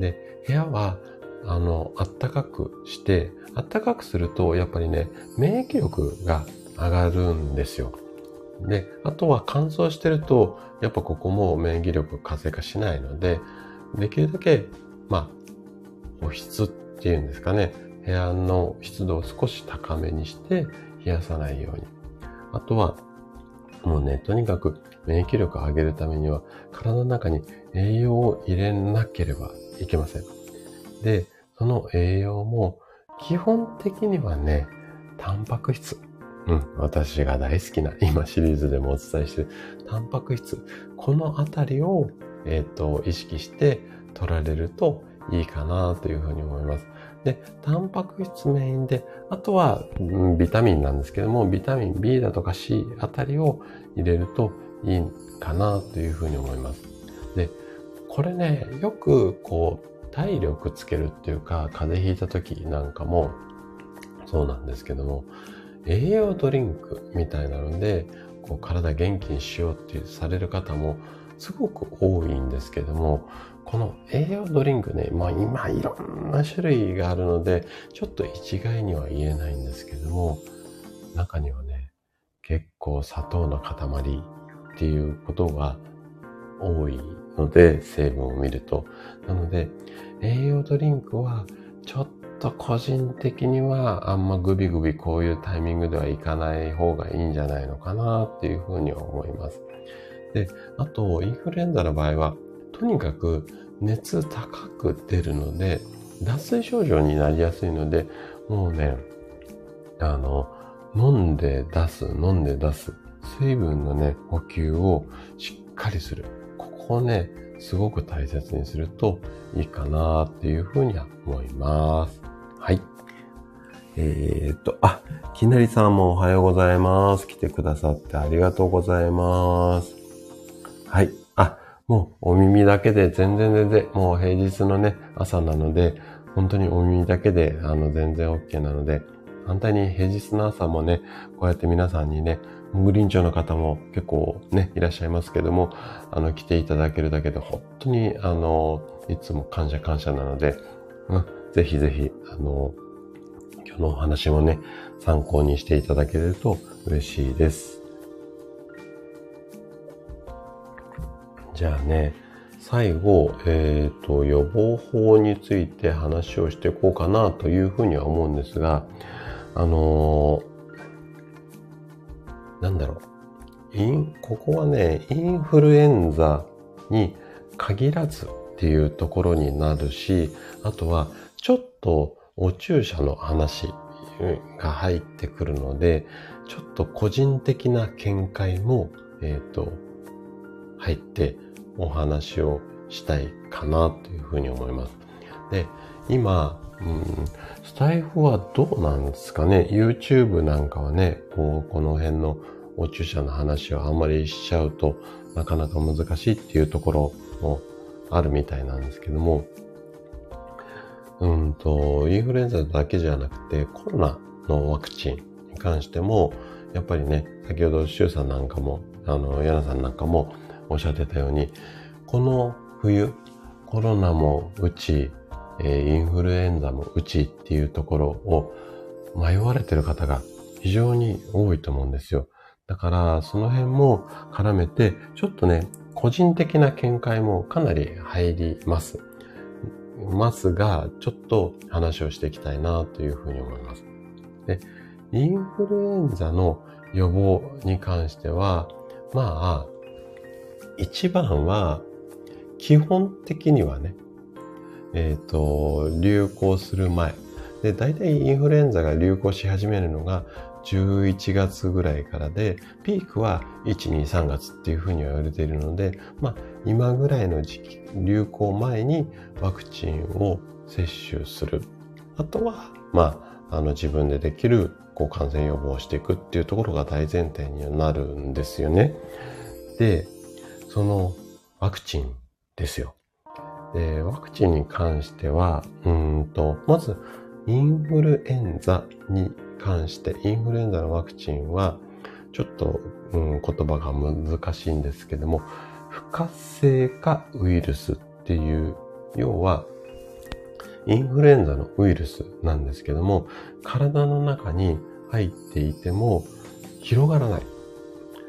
で、部屋は、あの、あったかくして、あったかくすると、やっぱりね、免疫力が上がるんですよ。で、あとは乾燥してると、やっぱここも免疫力活性化しないので、できるだけ、まあ、保湿っていうんですかね、部屋の湿度を少し高めにして冷やさないように。あとは、もうね、とにかく免疫力を上げるためには、体の中に栄養を入れなければいけません。で、その栄養も、基本的にはね、タンパク質。うん、私が大好きな、[LAUGHS] 今シリーズでもお伝えしてる、タンパク質。このあたりを、えっ、ー、と、意識して取られるといいかなというふうに思います。で、タンパク質メインで、あとは、うん、ビタミンなんですけども、ビタミン B だとか C あたりを入れるといいかなというふうに思います。で、これね、よくこう、体力つけるっていうか、風邪ひいた時なんかもそうなんですけども、栄養ドリンクみたいなので、こう体元気にしようってされる方もすごく多いんですけども、この栄養ドリンクね、まあ今いろんな種類があるので、ちょっと一概には言えないんですけども、中にはね、結構砂糖の塊っていうことが多いので、成分を見ると。なので、栄養ドリンクはちょっとと個人的にはあんまグビグビこういうタイミングではいかない方がいいんじゃないのかなっていうふうには思います。で、あと、インフルエンザの場合は、とにかく熱高く出るので、脱水症状になりやすいので、もうね、あの、飲んで出す、飲んで出す、水分のね、補給をしっかりする。ここをね、すごく大切にするといいかなっていうふうには思います。はい。えー、っと、あ、きなりさんもおはようございます。来てくださってありがとうございます。はい。あもうお耳だけで全然全然、もう平日のね、朝なので、本当にお耳だけで、あの、全然 OK なので、反対に平日の朝もね、こうやって皆さんにね、グリーン長の方も結構ね、いらっしゃいますけども、あの、来ていただけるだけで本当に、あの、いつも感謝感謝なので、うん、ぜひぜひ、あの、今日のお話もね、参考にしていただけると嬉しいです。じゃあね、最後、えっ、ー、と、予防法について話をしていこうかなというふうには思うんですが、あのー、なんだろう。イン、ここはね、インフルエンザに限らずっていうところになるし、あとは、ちょっとお注射の話が入ってくるので、ちょっと個人的な見解も、えっ、ー、と、入ってお話をしたいかなというふうに思います。で、今、うん、スタイフはどうなんですかね ?YouTube なんかはね、こう、この辺のお注射の話をあんまりしちゃうとなかなか難しいっていうところもあるみたいなんですけども、うんと、インフルエンザだけじゃなくてコロナのワクチンに関しても、やっぱりね、先ほど周さんなんかも、あの、ヤナさんなんかも、おっしゃってたように、この冬、コロナもうち、えインフルエンザもうちっていうところを迷われてる方が非常に多いと思うんですよ。だから、その辺も絡めて、ちょっとね、個人的な見解もかなり入ります。ますが、ちょっと話をしていきたいなというふうに思います。で、インフルエンザの予防に関しては、まあ、一番は、基本的にはね、えっ、ー、と、流行する前。で、大体インフルエンザが流行し始めるのが11月ぐらいからで、ピークは1、2、3月っていうふうには言われているので、まあ、今ぐらいの時期、流行前にワクチンを接種する。あとは、まあ、あの自分でできるこう感染予防をしていくっていうところが大前提になるんですよね。で、そのワクチンですよ。で、ワクチンに関しては、うんと、まず、インフルエンザに関して、インフルエンザのワクチンは、ちょっと、うん、言葉が難しいんですけども、不活性化ウイルスっていう、要は、インフルエンザのウイルスなんですけども、体の中に入っていても広がらない。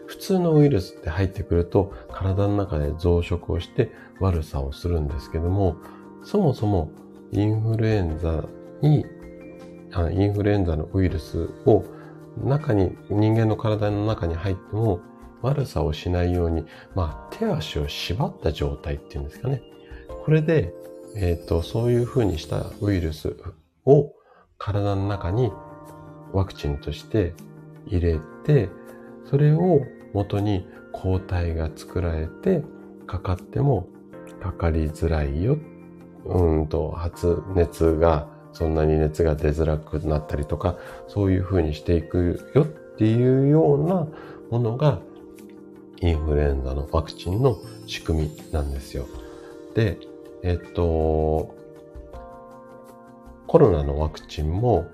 普通のウイルスって入ってくると体の中で増殖をして悪さをするんですけども、そもそもインフルエンザに、インフルエンザのウイルスを中に、人間の体の中に入っても悪さをしないように、まあ手足を縛った状態っていうんですかね。これで、えっ、ー、と、そういう風にしたウイルスを体の中にワクチンとして入れて、それを元に抗体が作られて、かかってもかかりづらいよ。うんと、発熱が、そんなに熱が出づらくなったりとか、そういう風にしていくよっていうようなものが、インフルエンザのワクチンの仕組みなんですよ。で、えっと、コロナのワクチンも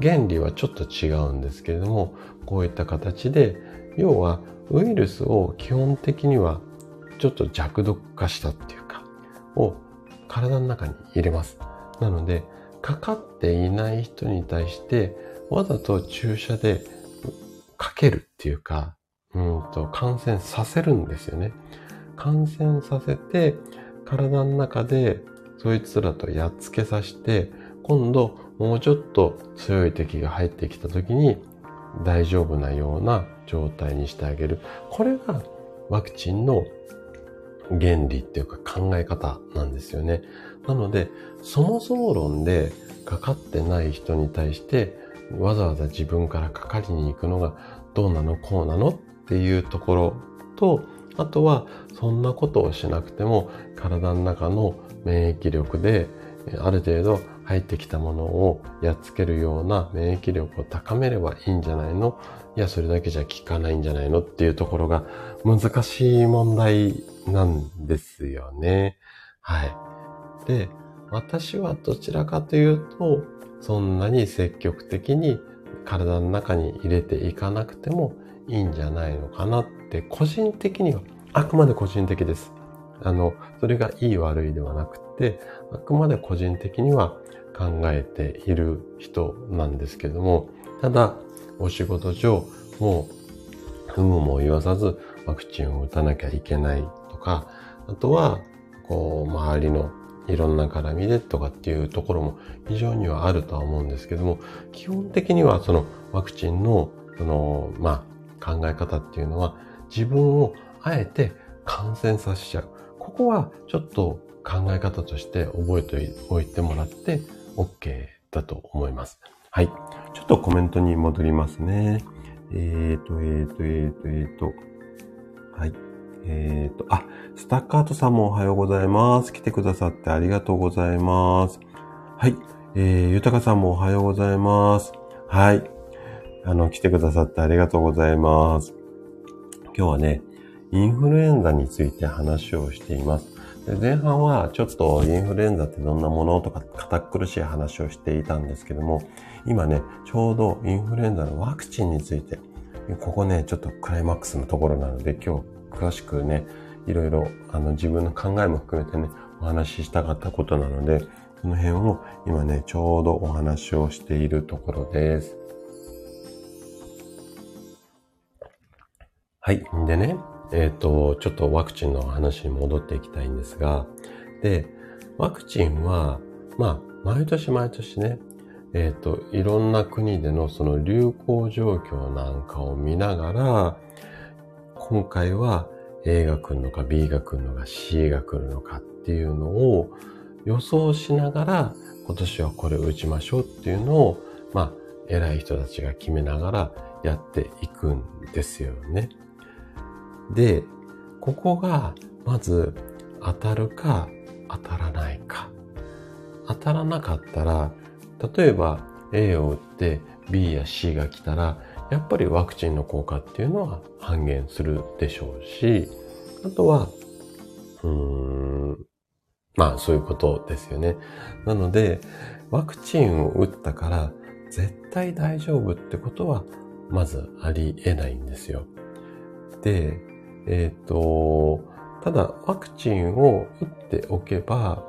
原理はちょっと違うんですけれども、こういった形で、要はウイルスを基本的にはちょっと弱毒化したっていうか、を体の中に入れます。なので、かかっていない人に対して、わざと注射でかけるっていうか、うんと感染させるんですよね。感染させて、体の中でそいつらとやっつけさせて、今度もうちょっと強い敵が入ってきた時に大丈夫なような状態にしてあげる。これがワクチンの原理っていうか考え方なんですよね。なので、そもそも論でかかってない人に対してわざわざ自分からかかりに行くのがどうなのこうなのっっていうところと、あとはそんなことをしなくても体の中の免疫力である程度入ってきたものをやっつけるような免疫力を高めればいいんじゃないの？いや、それだけじゃ効かないんじゃないのっていうところが難しい問題なんですよね。はい。で、私はどちらかというと、そんなに積極的に体の中に入れていかなくてもいいんじゃないのかなって個人的には、あくまで個人的です。あの、それがいい悪いではなくて、あくまで個人的には考えている人なんですけども、ただ、お仕事上、もう、ふむも言わさず、ワクチンを打たなきゃいけないとか、あとは、こう、周りのいろんな絡みでとかっていうところも非常にはあるとは思うんですけども、基本的にはそのワクチンの、その、まあ、考え方っていうのは、自分をあえて感染させちゃう。ここはちょっと考え方として覚えておいてもらって、OK だと思います。はい。ちょっとコメントに戻りますね。えーと、えーと、えーと、えーと。はい。えーと、あ、スタッカートさんもおはようございます。来てくださってありがとうございます。はい。えー、ゆたかさんもおはようございます。はい。あの、来てくださってありがとうございます。今日はね、インフルエンザについて話をしています。で前半はちょっとインフルエンザってどんなものとか堅苦しい話をしていたんですけども、今ね、ちょうどインフルエンザのワクチンについて、ここね、ちょっとクライマックスのところなので、今日詳しくね、いろいろあの自分の考えも含めてね、お話ししたかったことなので、その辺を今ね、ちょうどお話をしているところです。はい。でね、えっ、ー、と、ちょっとワクチンの話に戻っていきたいんですが、で、ワクチンは、まあ、毎年毎年ね、えっ、ー、と、いろんな国でのその流行状況なんかを見ながら、今回は A が来るのか B が来るのか C が来るのかっていうのを予想しながら、今年はこれを打ちましょうっていうのを、まあ、偉い人たちが決めながらやっていくんですよね。で、ここがまず当たるか当たらないか。当たらなかったら、例えば A を打って B や C が来たら、やっぱりワクチンの効果っていうのは半減するでしょうし、あとは、うーん、まあそういうことですよね。なので、ワクチンを打ったから絶対大丈夫ってことはまずありえないんですよ。で、えっ、ー、と、ただワクチンを打っておけば、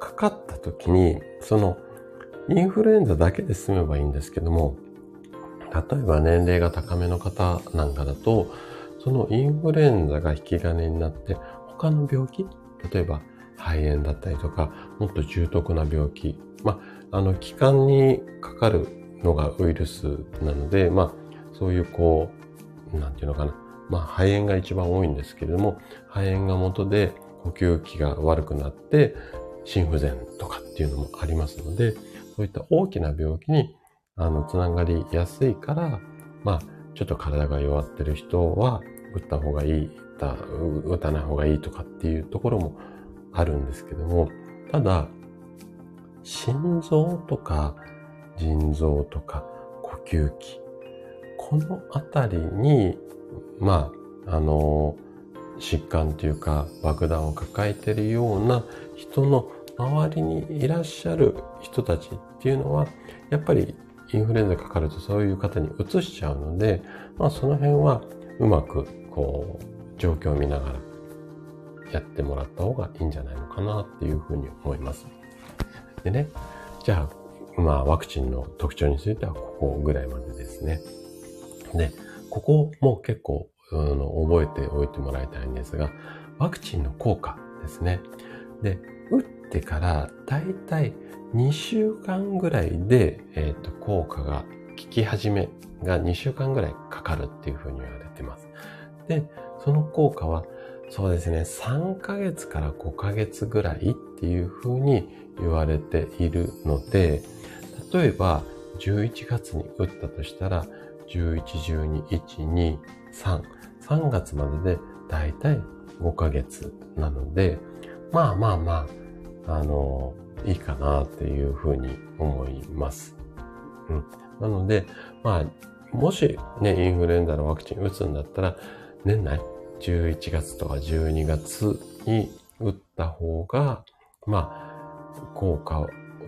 かかった時に、そのインフルエンザだけで済めばいいんですけども、例えば年齢が高めの方なんかだと、そのインフルエンザが引き金になって、他の病気、例えば肺炎だったりとか、もっと重篤な病気、まあ、あの、気管にかかるのがウイルスなので、まあ、そういうこう、なんていうのかな。まあ、肺炎が一番多いんですけれども、肺炎が元で呼吸器が悪くなって、心不全とかっていうのもありますので、そういった大きな病気に、あの、つながりやすいから、まあ、ちょっと体が弱ってる人は、打った方がいい、打たない方がいいとかっていうところもあるんですけども、ただ、心臓とか腎臓とか呼吸器、このあたりに、まあ、あの、疾患というか爆弾を抱えているような人の周りにいらっしゃる人たちっていうのは、やっぱりインフルエンザかかるとそういう方に移しちゃうので、まあその辺はうまくこう状況を見ながらやってもらった方がいいんじゃないのかなっていうふうに思います。でね、じゃあ、まあワクチンの特徴についてはここぐらいまでですね。で、ここも結構、うん、覚えておいてもらいたいんですが、ワクチンの効果ですね。で、打ってからだいたい2週間ぐらいで、えっ、ー、と、効果が効き始めが2週間ぐらいかかるっていうふうに言われてます。で、その効果はそうですね、3ヶ月から5ヶ月ぐらいっていうふうに言われているので、例えば11月に打ったとしたら、11、12、1、2、3、3月まででだいたい5ヶ月なので、まあまあまあ、あの、いいかなっていうふうに思います。うん。なので、まあ、もしね、インフルエンザのワクチン打つんだったら、年内11月とか12月に打った方が、まあ、効果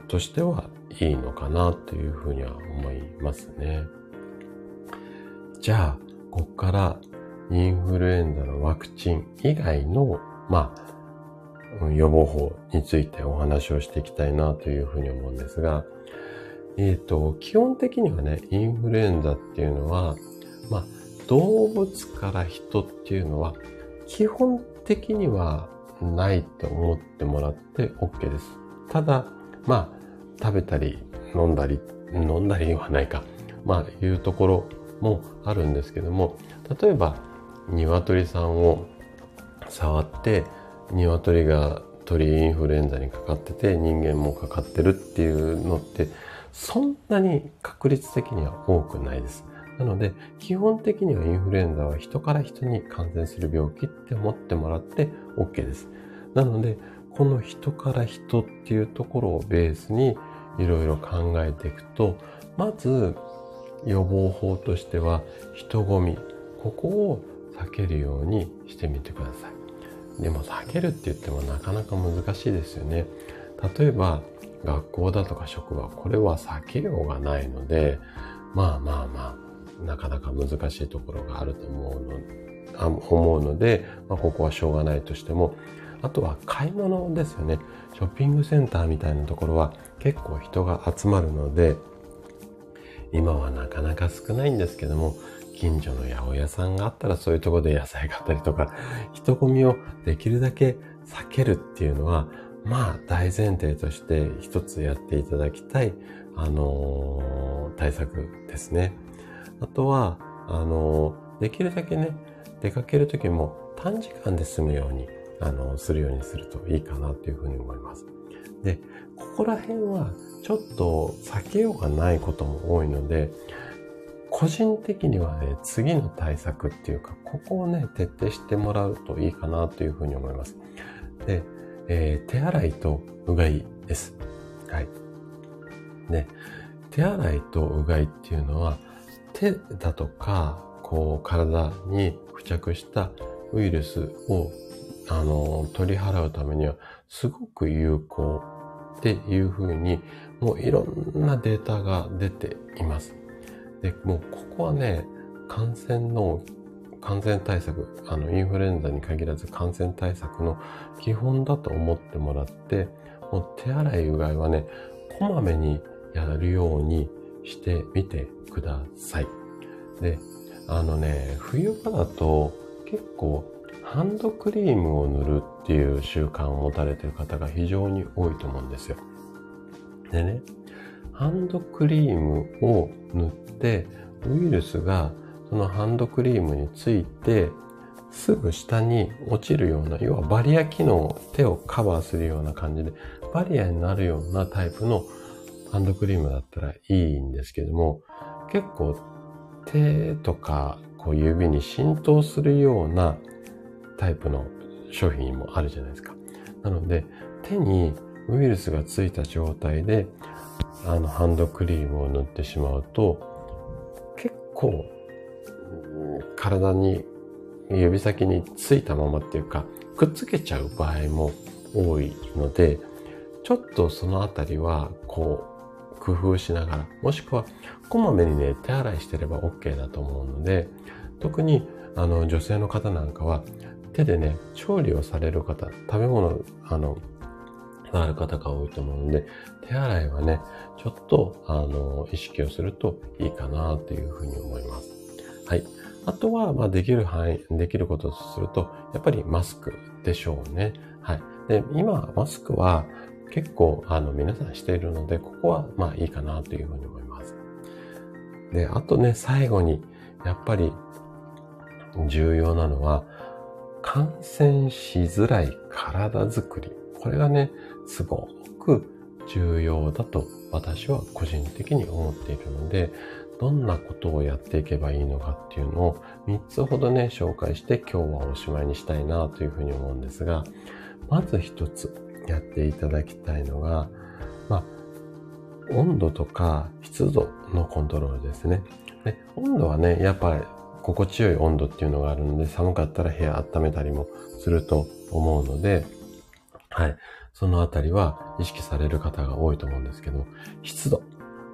としてはいいのかなというふうには思いますね。じゃあ、ここからインフルエンザのワクチン以外の、まあ、予防法についてお話をしていきたいなというふうに思うんですが、えっ、ー、と、基本的にはね、インフルエンザっていうのは、まあ、動物から人っていうのは基本的にはないと思ってもらって OK です。ただ、まあ、食べたり飲んだり、飲んだりはないか、まあ、いうところもあるんですけども、例えば、鶏さんを触って、鶏が鳥インフルエンザにかかってて、人間もかかってるっていうのって、そんなに確率的には多くないです。なので、基本的にはインフルエンザは人から人に感染する病気って思ってもらって OK です。なので、この人から人っていうところをベースにいろいろ考えていくと、まず予防法としては人混み、ここを避けるようにしてみてください。でも避けるって言ってもなかなか難しいですよね。例えば学校だとか職場、これは避けようがないので、まあまあまあ、なかなか難しいところがあると思うのあ思うので、まあ、ここはしょうがないとしても、あとは買い物ですよね。ショッピングセンターみたいなところは結構人が集まるので、今はなかなか少ないんですけども、近所の八百屋さんがあったらそういうところで野菜買ったりとか、人混みをできるだけ避けるっていうのは、まあ大前提として一つやっていただきたい、あのー、対策ですね。あとは、あの、できるだけね、出かけるときも短時間で済むように、あの、するようにするといいかなというふうに思います。で、ここら辺はちょっと避けようがないことも多いので、個人的にはね、次の対策っていうか、ここをね、徹底してもらうといいかなというふうに思います。で、えー、手洗いとうがいです。はい。で、手洗いとうがいっていうのは、手だとか、こう、体に付着したウイルスを、あの、取り払うためには、すごく有効っていうふうに、もういろんなデータが出ています。で、もうここはね、感染の、感染対策、あの、インフルエンザに限らず感染対策の基本だと思ってもらって、もう手洗いうがいはね、こまめにやるようにしてみてください。で、あのね、冬場だと結構ハンドクリームを塗るっていう習慣を持たれている方が非常に多いと思うんですよ。でね、ハンドクリームを塗って、ウイルスがそのハンドクリームについて、すぐ下に落ちるような、要はバリア機能、手をカバーするような感じで、バリアになるようなタイプのハンドクリームだったらいいんですけども、結構手とかこう指に浸透するようなタイプの商品もあるじゃないですか。なので、手にウイルスがついた状態で、あの、ハンドクリームを塗ってしまうと、結構、体に、指先についたままっていうか、くっつけちゃう場合も多いので、ちょっとそのあたりは、こう、工夫しながら、もしくは、こまめにね、手洗いしてれば OK だと思うので、特に、あの、女性の方なんかは、手でね、調理をされる方、食べ物、あの、される方が多いと思うので、手洗いはね、ちょっと、あの、意識をするといいかなというふうに思います。はい。あとは、まあ、できる範囲、できることとすると、やっぱりマスクでしょうね。はい。で、今、マスクは結構、あの、皆さんしているので、ここは、まあ、いいかなというふうに思います。で、あとね、最後に、やっぱり、重要なのは、感染しづらい体づくり。これがね、すごく重要だと私は個人的に思っているので、どんなことをやっていけばいいのかっていうのを3つほどね、紹介して今日はおしまいにしたいなというふうに思うんですが、まず1つやっていただきたいのが、まあ、温度とか湿度のコントロールですね。で温度はね、やっぱり心地よい温度っていうのがあるので、寒かったら部屋温めたりもすると思うので、はい。そのあたりは意識される方が多いと思うんですけど、湿度。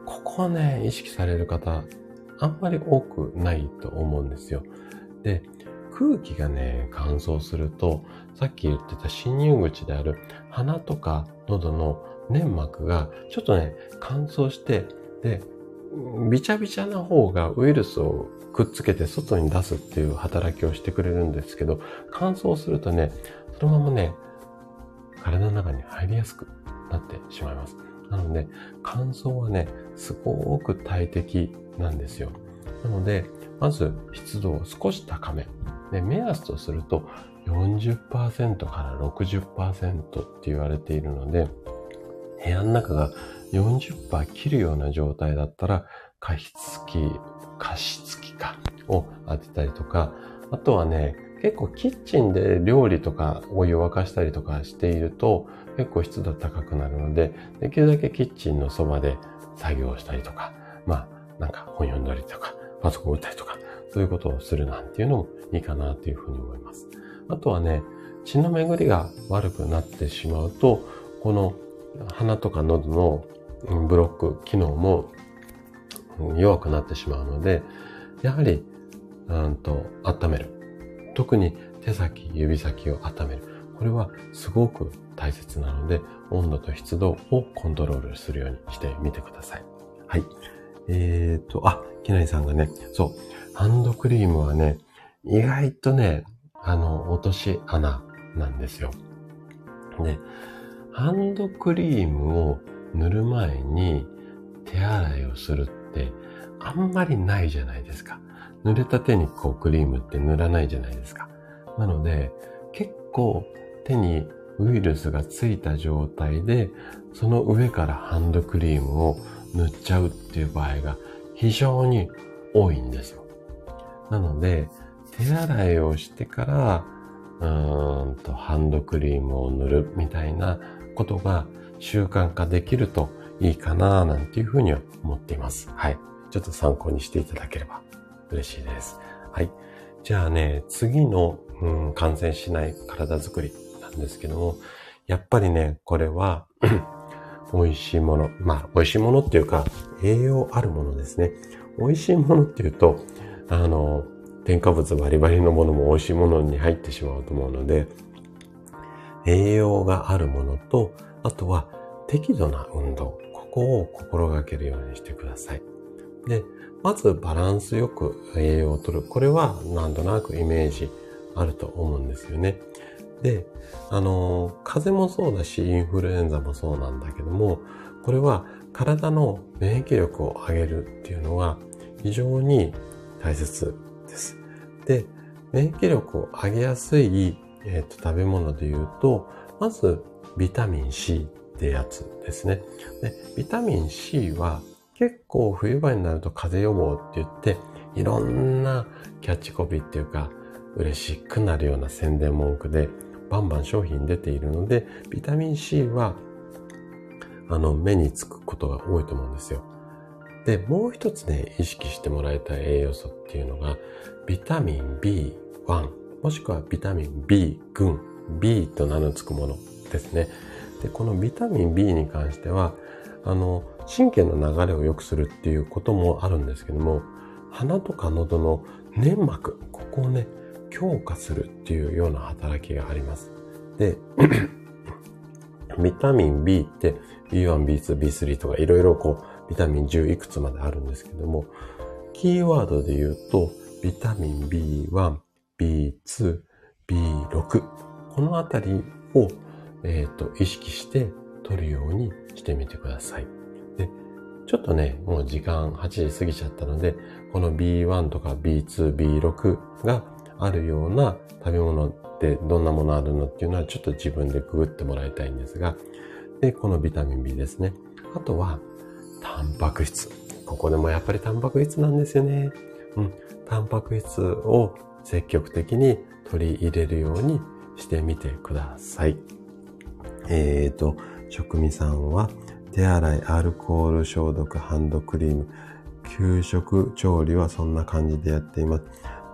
ここね、意識される方、あんまり多くないと思うんですよ。で、空気がね、乾燥すると、さっき言ってた侵入口である鼻とか喉の粘膜がちょっとね、乾燥して、で、びちゃびちゃな方がウイルスをくっつけて外に出すっていう働きをしてくれるんですけど、乾燥するとね、そのままね、体の中に入りやすくなってしまいます。なので、乾燥はね、すごく大敵なんですよ。なので、まず湿度を少し高め。で、目安とすると40%から60%って言われているので、部屋の中が40%切るような状態だったら、加湿器、加湿器かを当てたりとか、あとはね、結構キッチンで料理とかお湯沸かしたりとかしていると結構湿度高くなるので、できるだけキッチンのそばで作業したりとか、まあなんか本読んだりとか、パソコン打ったりとか、そういうことをするなんていうのもいいかなというふうに思います。あとはね、血の巡りが悪くなってしまうと、この鼻とか喉のブロック機能も弱くなってしまうので、やはり、うんと、温める。特に手先、指先を温める。これはすごく大切なので、温度と湿度をコントロールするようにしてみてください。はい。えーと、あ、きなりさんがね、そう、ハンドクリームはね、意外とね、あの、落とし穴なんですよ。で、ハンドクリームを塗る前に手洗いをするってあんまりないじゃないですか。濡れた手にこうクリームって塗らないじゃないですか。なので、結構手にウイルスがついた状態で、その上からハンドクリームを塗っちゃうっていう場合が非常に多いんですよ。なので、手洗いをしてから、うーんと、ハンドクリームを塗るみたいなことが習慣化できるといいかななんていうふうには思っています。はい。ちょっと参考にしていただければ嬉しいです。はい。じゃあね、次の、うん、感染しない体づくりなんですけども、やっぱりね、これは [CLEARS THROAT] 美味しいもの。まあ、美味しいものっていうか、栄養あるものですね。美味しいものっていうと、あの、添加物バリバリのものも美味しいものに入ってしまうと思うので、栄養があるものと、あとは適度な運動。ここを心がけるようにしてください。で、まずバランスよく栄養をとる。これはなんとなくイメージあると思うんですよね。で、あの、風邪もそうだし、インフルエンザもそうなんだけども、これは体の免疫力を上げるっていうのは非常に大切です。で、免疫力を上げやすい、えーと、食べ物で言うと、まずビタミン C ってやつですね。で、ビタミン C は結構冬場になると風邪予防って言って、いろんなキャッチコピーっていうか、嬉しくなるような宣伝文句で、バンバン商品出ているので、ビタミン C は、あの、目につくことが多いと思うんですよ。で、もう一つね、意識してもらいたい栄養素っていうのが、ビタミン B1、もしくはビタミン B 群、B と名の付くものですね。で、このビタミン B に関しては、あの、神経の流れを良くするっていうこともあるんですけども、鼻とか喉の粘膜、ここをね、強化するっていうような働きがあります。で、ビタミン B って B1、B2、B3 とかいろいろこう、ビタミン10いくつまであるんですけども、キーワードで言うと、ビタミン B1、B2、B6、このあたりを、えっ、ー、と、意識して取るようにしてみてください。ちょっとね、もう時間8時過ぎちゃったので、この B1 とか B2、B6 があるような食べ物ってどんなものあるのっていうのはちょっと自分でググってもらいたいんですが、で、このビタミン B ですね。あとは、タンパク質。ここでもやっぱりタンパク質なんですよね。うん。タンパク質を積極的に取り入れるようにしてみてください。えっ、ー、と、職味さんは、手洗い、アルコール消毒、ハンドクリーム、給食調理はそんな感じでやっています。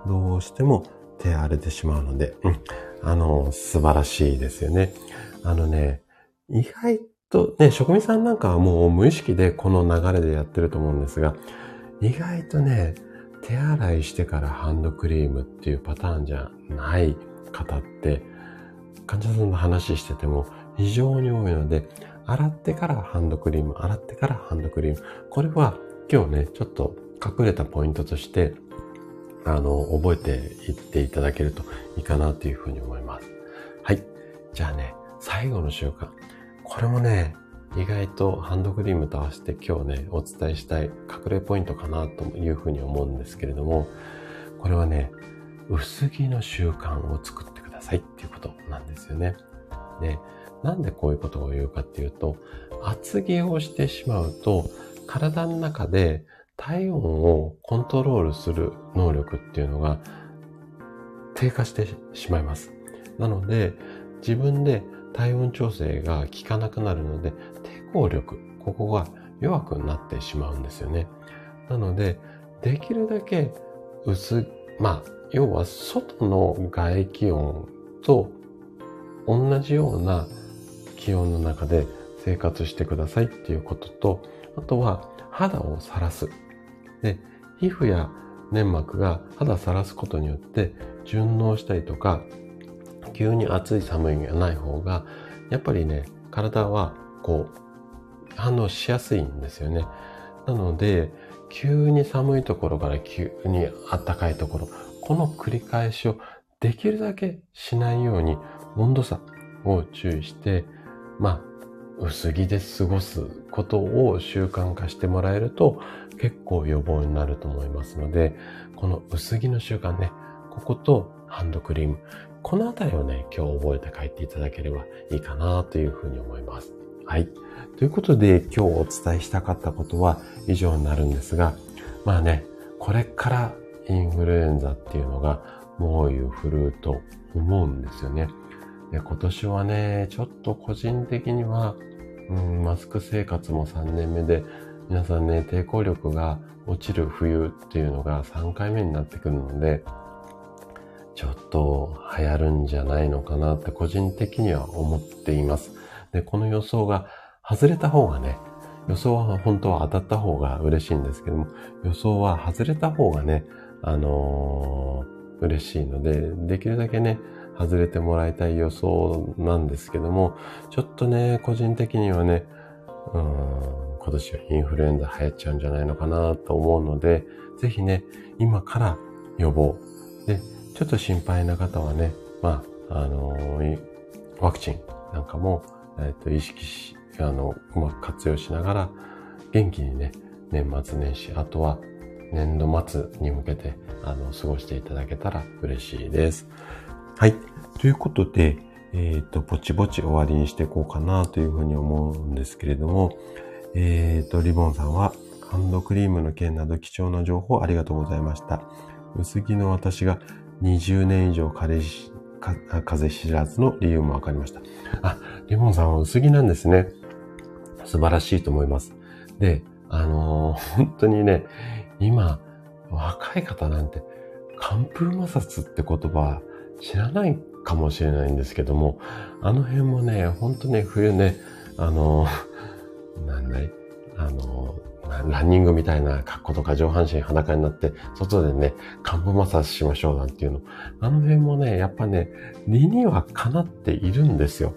どうしても手荒れてしまうので、うん。あの、素晴らしいですよね。あのね、意外とね、職人さんなんかはもう無意識でこの流れでやってると思うんですが、意外とね、手洗いしてからハンドクリームっていうパターンじゃない方って、患者さんの話してても非常に多いので、洗ってからハンドクリーム、洗ってからハンドクリーム。これは今日ね、ちょっと隠れたポイントとして、あの、覚えていっていただけるといいかなというふうに思います。はい。じゃあね、最後の習慣。これもね、意外とハンドクリームと合わせて今日ね、お伝えしたい隠れポイントかなというふうに思うんですけれども、これはね、薄着の習慣を作ってくださいっていうことなんですよね。で、なんでこういうことを言うかっていうと、厚着をしてしまうと、体の中で体温をコントロールする能力っていうのが低下してしまいます。なので、自分で体温調整が効かなくなるので、抵抗力、ここが弱くなってしまうんですよね。なので、できるだけ薄、まあ、要は外の外気温と同じような気温の中で生活してくださいっていうことと、あとは肌をさらす。で、皮膚や粘膜が肌さらすことによって順応したりとか急に暑い寒いがない方が、やっぱりね、体はこう、反応しやすいんですよね。なので、急に寒いところから急に暖かいところ、この繰り返しをできるだけしないように温度差を注意して、まあ、薄着で過ごすことを習慣化してもらえると結構予防になると思いますので、この薄着の習慣ね、こことハンドクリーム。このあたりをね、今日覚えて帰っていただければいいかなというふうに思います。はい。ということで今日お伝えしたかったことは以上になるんですが、まあね、これからインフルエンザっていうのが猛威を振るうと思うんですよね。で今年はね、ちょっと個人的には、うん、マスク生活も3年目で、皆さんね、抵抗力が落ちる冬っていうのが3回目になってくるので、ちょっと流行るんじゃないのかなって個人的には思っています。で、この予想が外れた方がね、予想は本当は当たった方が嬉しいんですけども、予想は外れた方がね、あのー、嬉しいので、できるだけね、外れてもらいたい予想なんですけども、ちょっとね、個人的にはね、うん、今年はインフルエンザ流行っちゃうんじゃないのかなと思うので、ぜひね、今から予防。で、ちょっと心配な方はね、まあ、あのー、ワクチンなんかも、えっ、ー、と、意識し、あの、うまく活用しながら、元気にね、年末年始、あとは年度末に向けて、あの、過ごしていただけたら嬉しいです。はい。ということで、えっ、ー、と、ぼちぼち終わりにしていこうかなというふうに思うんですけれども、えっ、ー、と、リボンさんは、ハンドクリームの件など貴重な情報ありがとうございました。薄着の私が20年以上彼氏風知らずの理由もわかりました。あ、リボンさんは薄着なんですね。素晴らしいと思います。で、あのー、本当にね、今、若い方なんて、寒風摩擦って言葉知らないかもしれないんですけども、あの辺もね、ほんとね、冬ね、あの、なんだい、あの、ランニングみたいな格好とか上半身裸になって、外でね、寒風摩擦しましょうなんていうの。あの辺もね、やっぱね、理にはかなっているんですよ。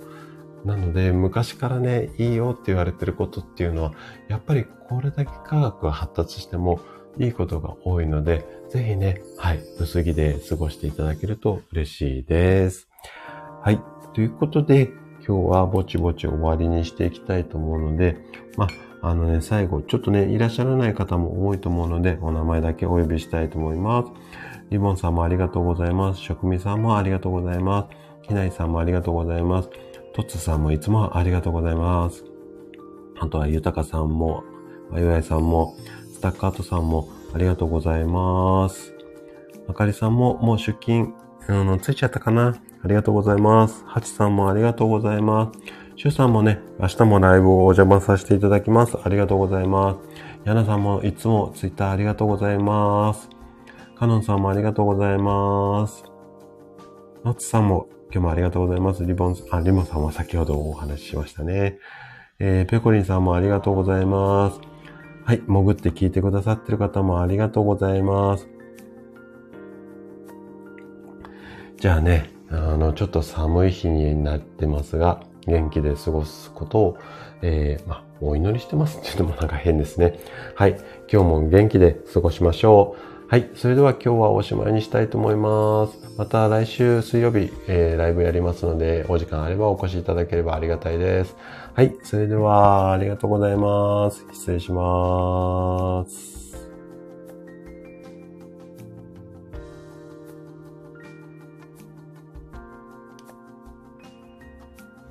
なので、昔からね、いいよって言われてることっていうのは、やっぱりこれだけ科学が発達してもいいことが多いので、ぜひね、はい、薄着で過ごしていただけると嬉しいです。はい、ということで、今日はぼちぼち終わりにしていきたいと思うので、まあ、あのね、最後、ちょっとね、いらっしゃらない方も多いと思うので、お名前だけお呼びしたいと思います。リボンさんもありがとうございます。職味さんもありがとうございます。ひないさんもありがとうございます。トッツさんもいつもありがとうございます。あとは、ゆたかさんも、わいわいさんも、スタッカートさんもありがとうございます。あかりさんももう出勤、あの、ついちゃったかな？ありがとうございます。はちさんもありがとうございます。しゅうさんもね、明日もライブをお邪魔させていただきます。ありがとうございます。やなさんもいつもツイッターありがとうございます。かのんさんもありがとうございます。のつさんも今日もありがとうございます。リボン、あ、リモンさんは先ほどお話ししましたね。えー、ペコリンさんもありがとうございます。はい、潜って聞いてくださってる方もありがとうございます。じゃあね、あの、ちょっと寒い日になってますが、元気で過ごすことを、えー、まあ、お祈りしてますって言ってもなんか変ですね。はい、今日も元気で過ごしましょう。はい。それでは今日はおしまいにしたいと思います。また来週水曜日、えー、ライブやりますので、お時間あればお越しいただければありがたいです。はい。それでは、ありがとうございます。失礼します。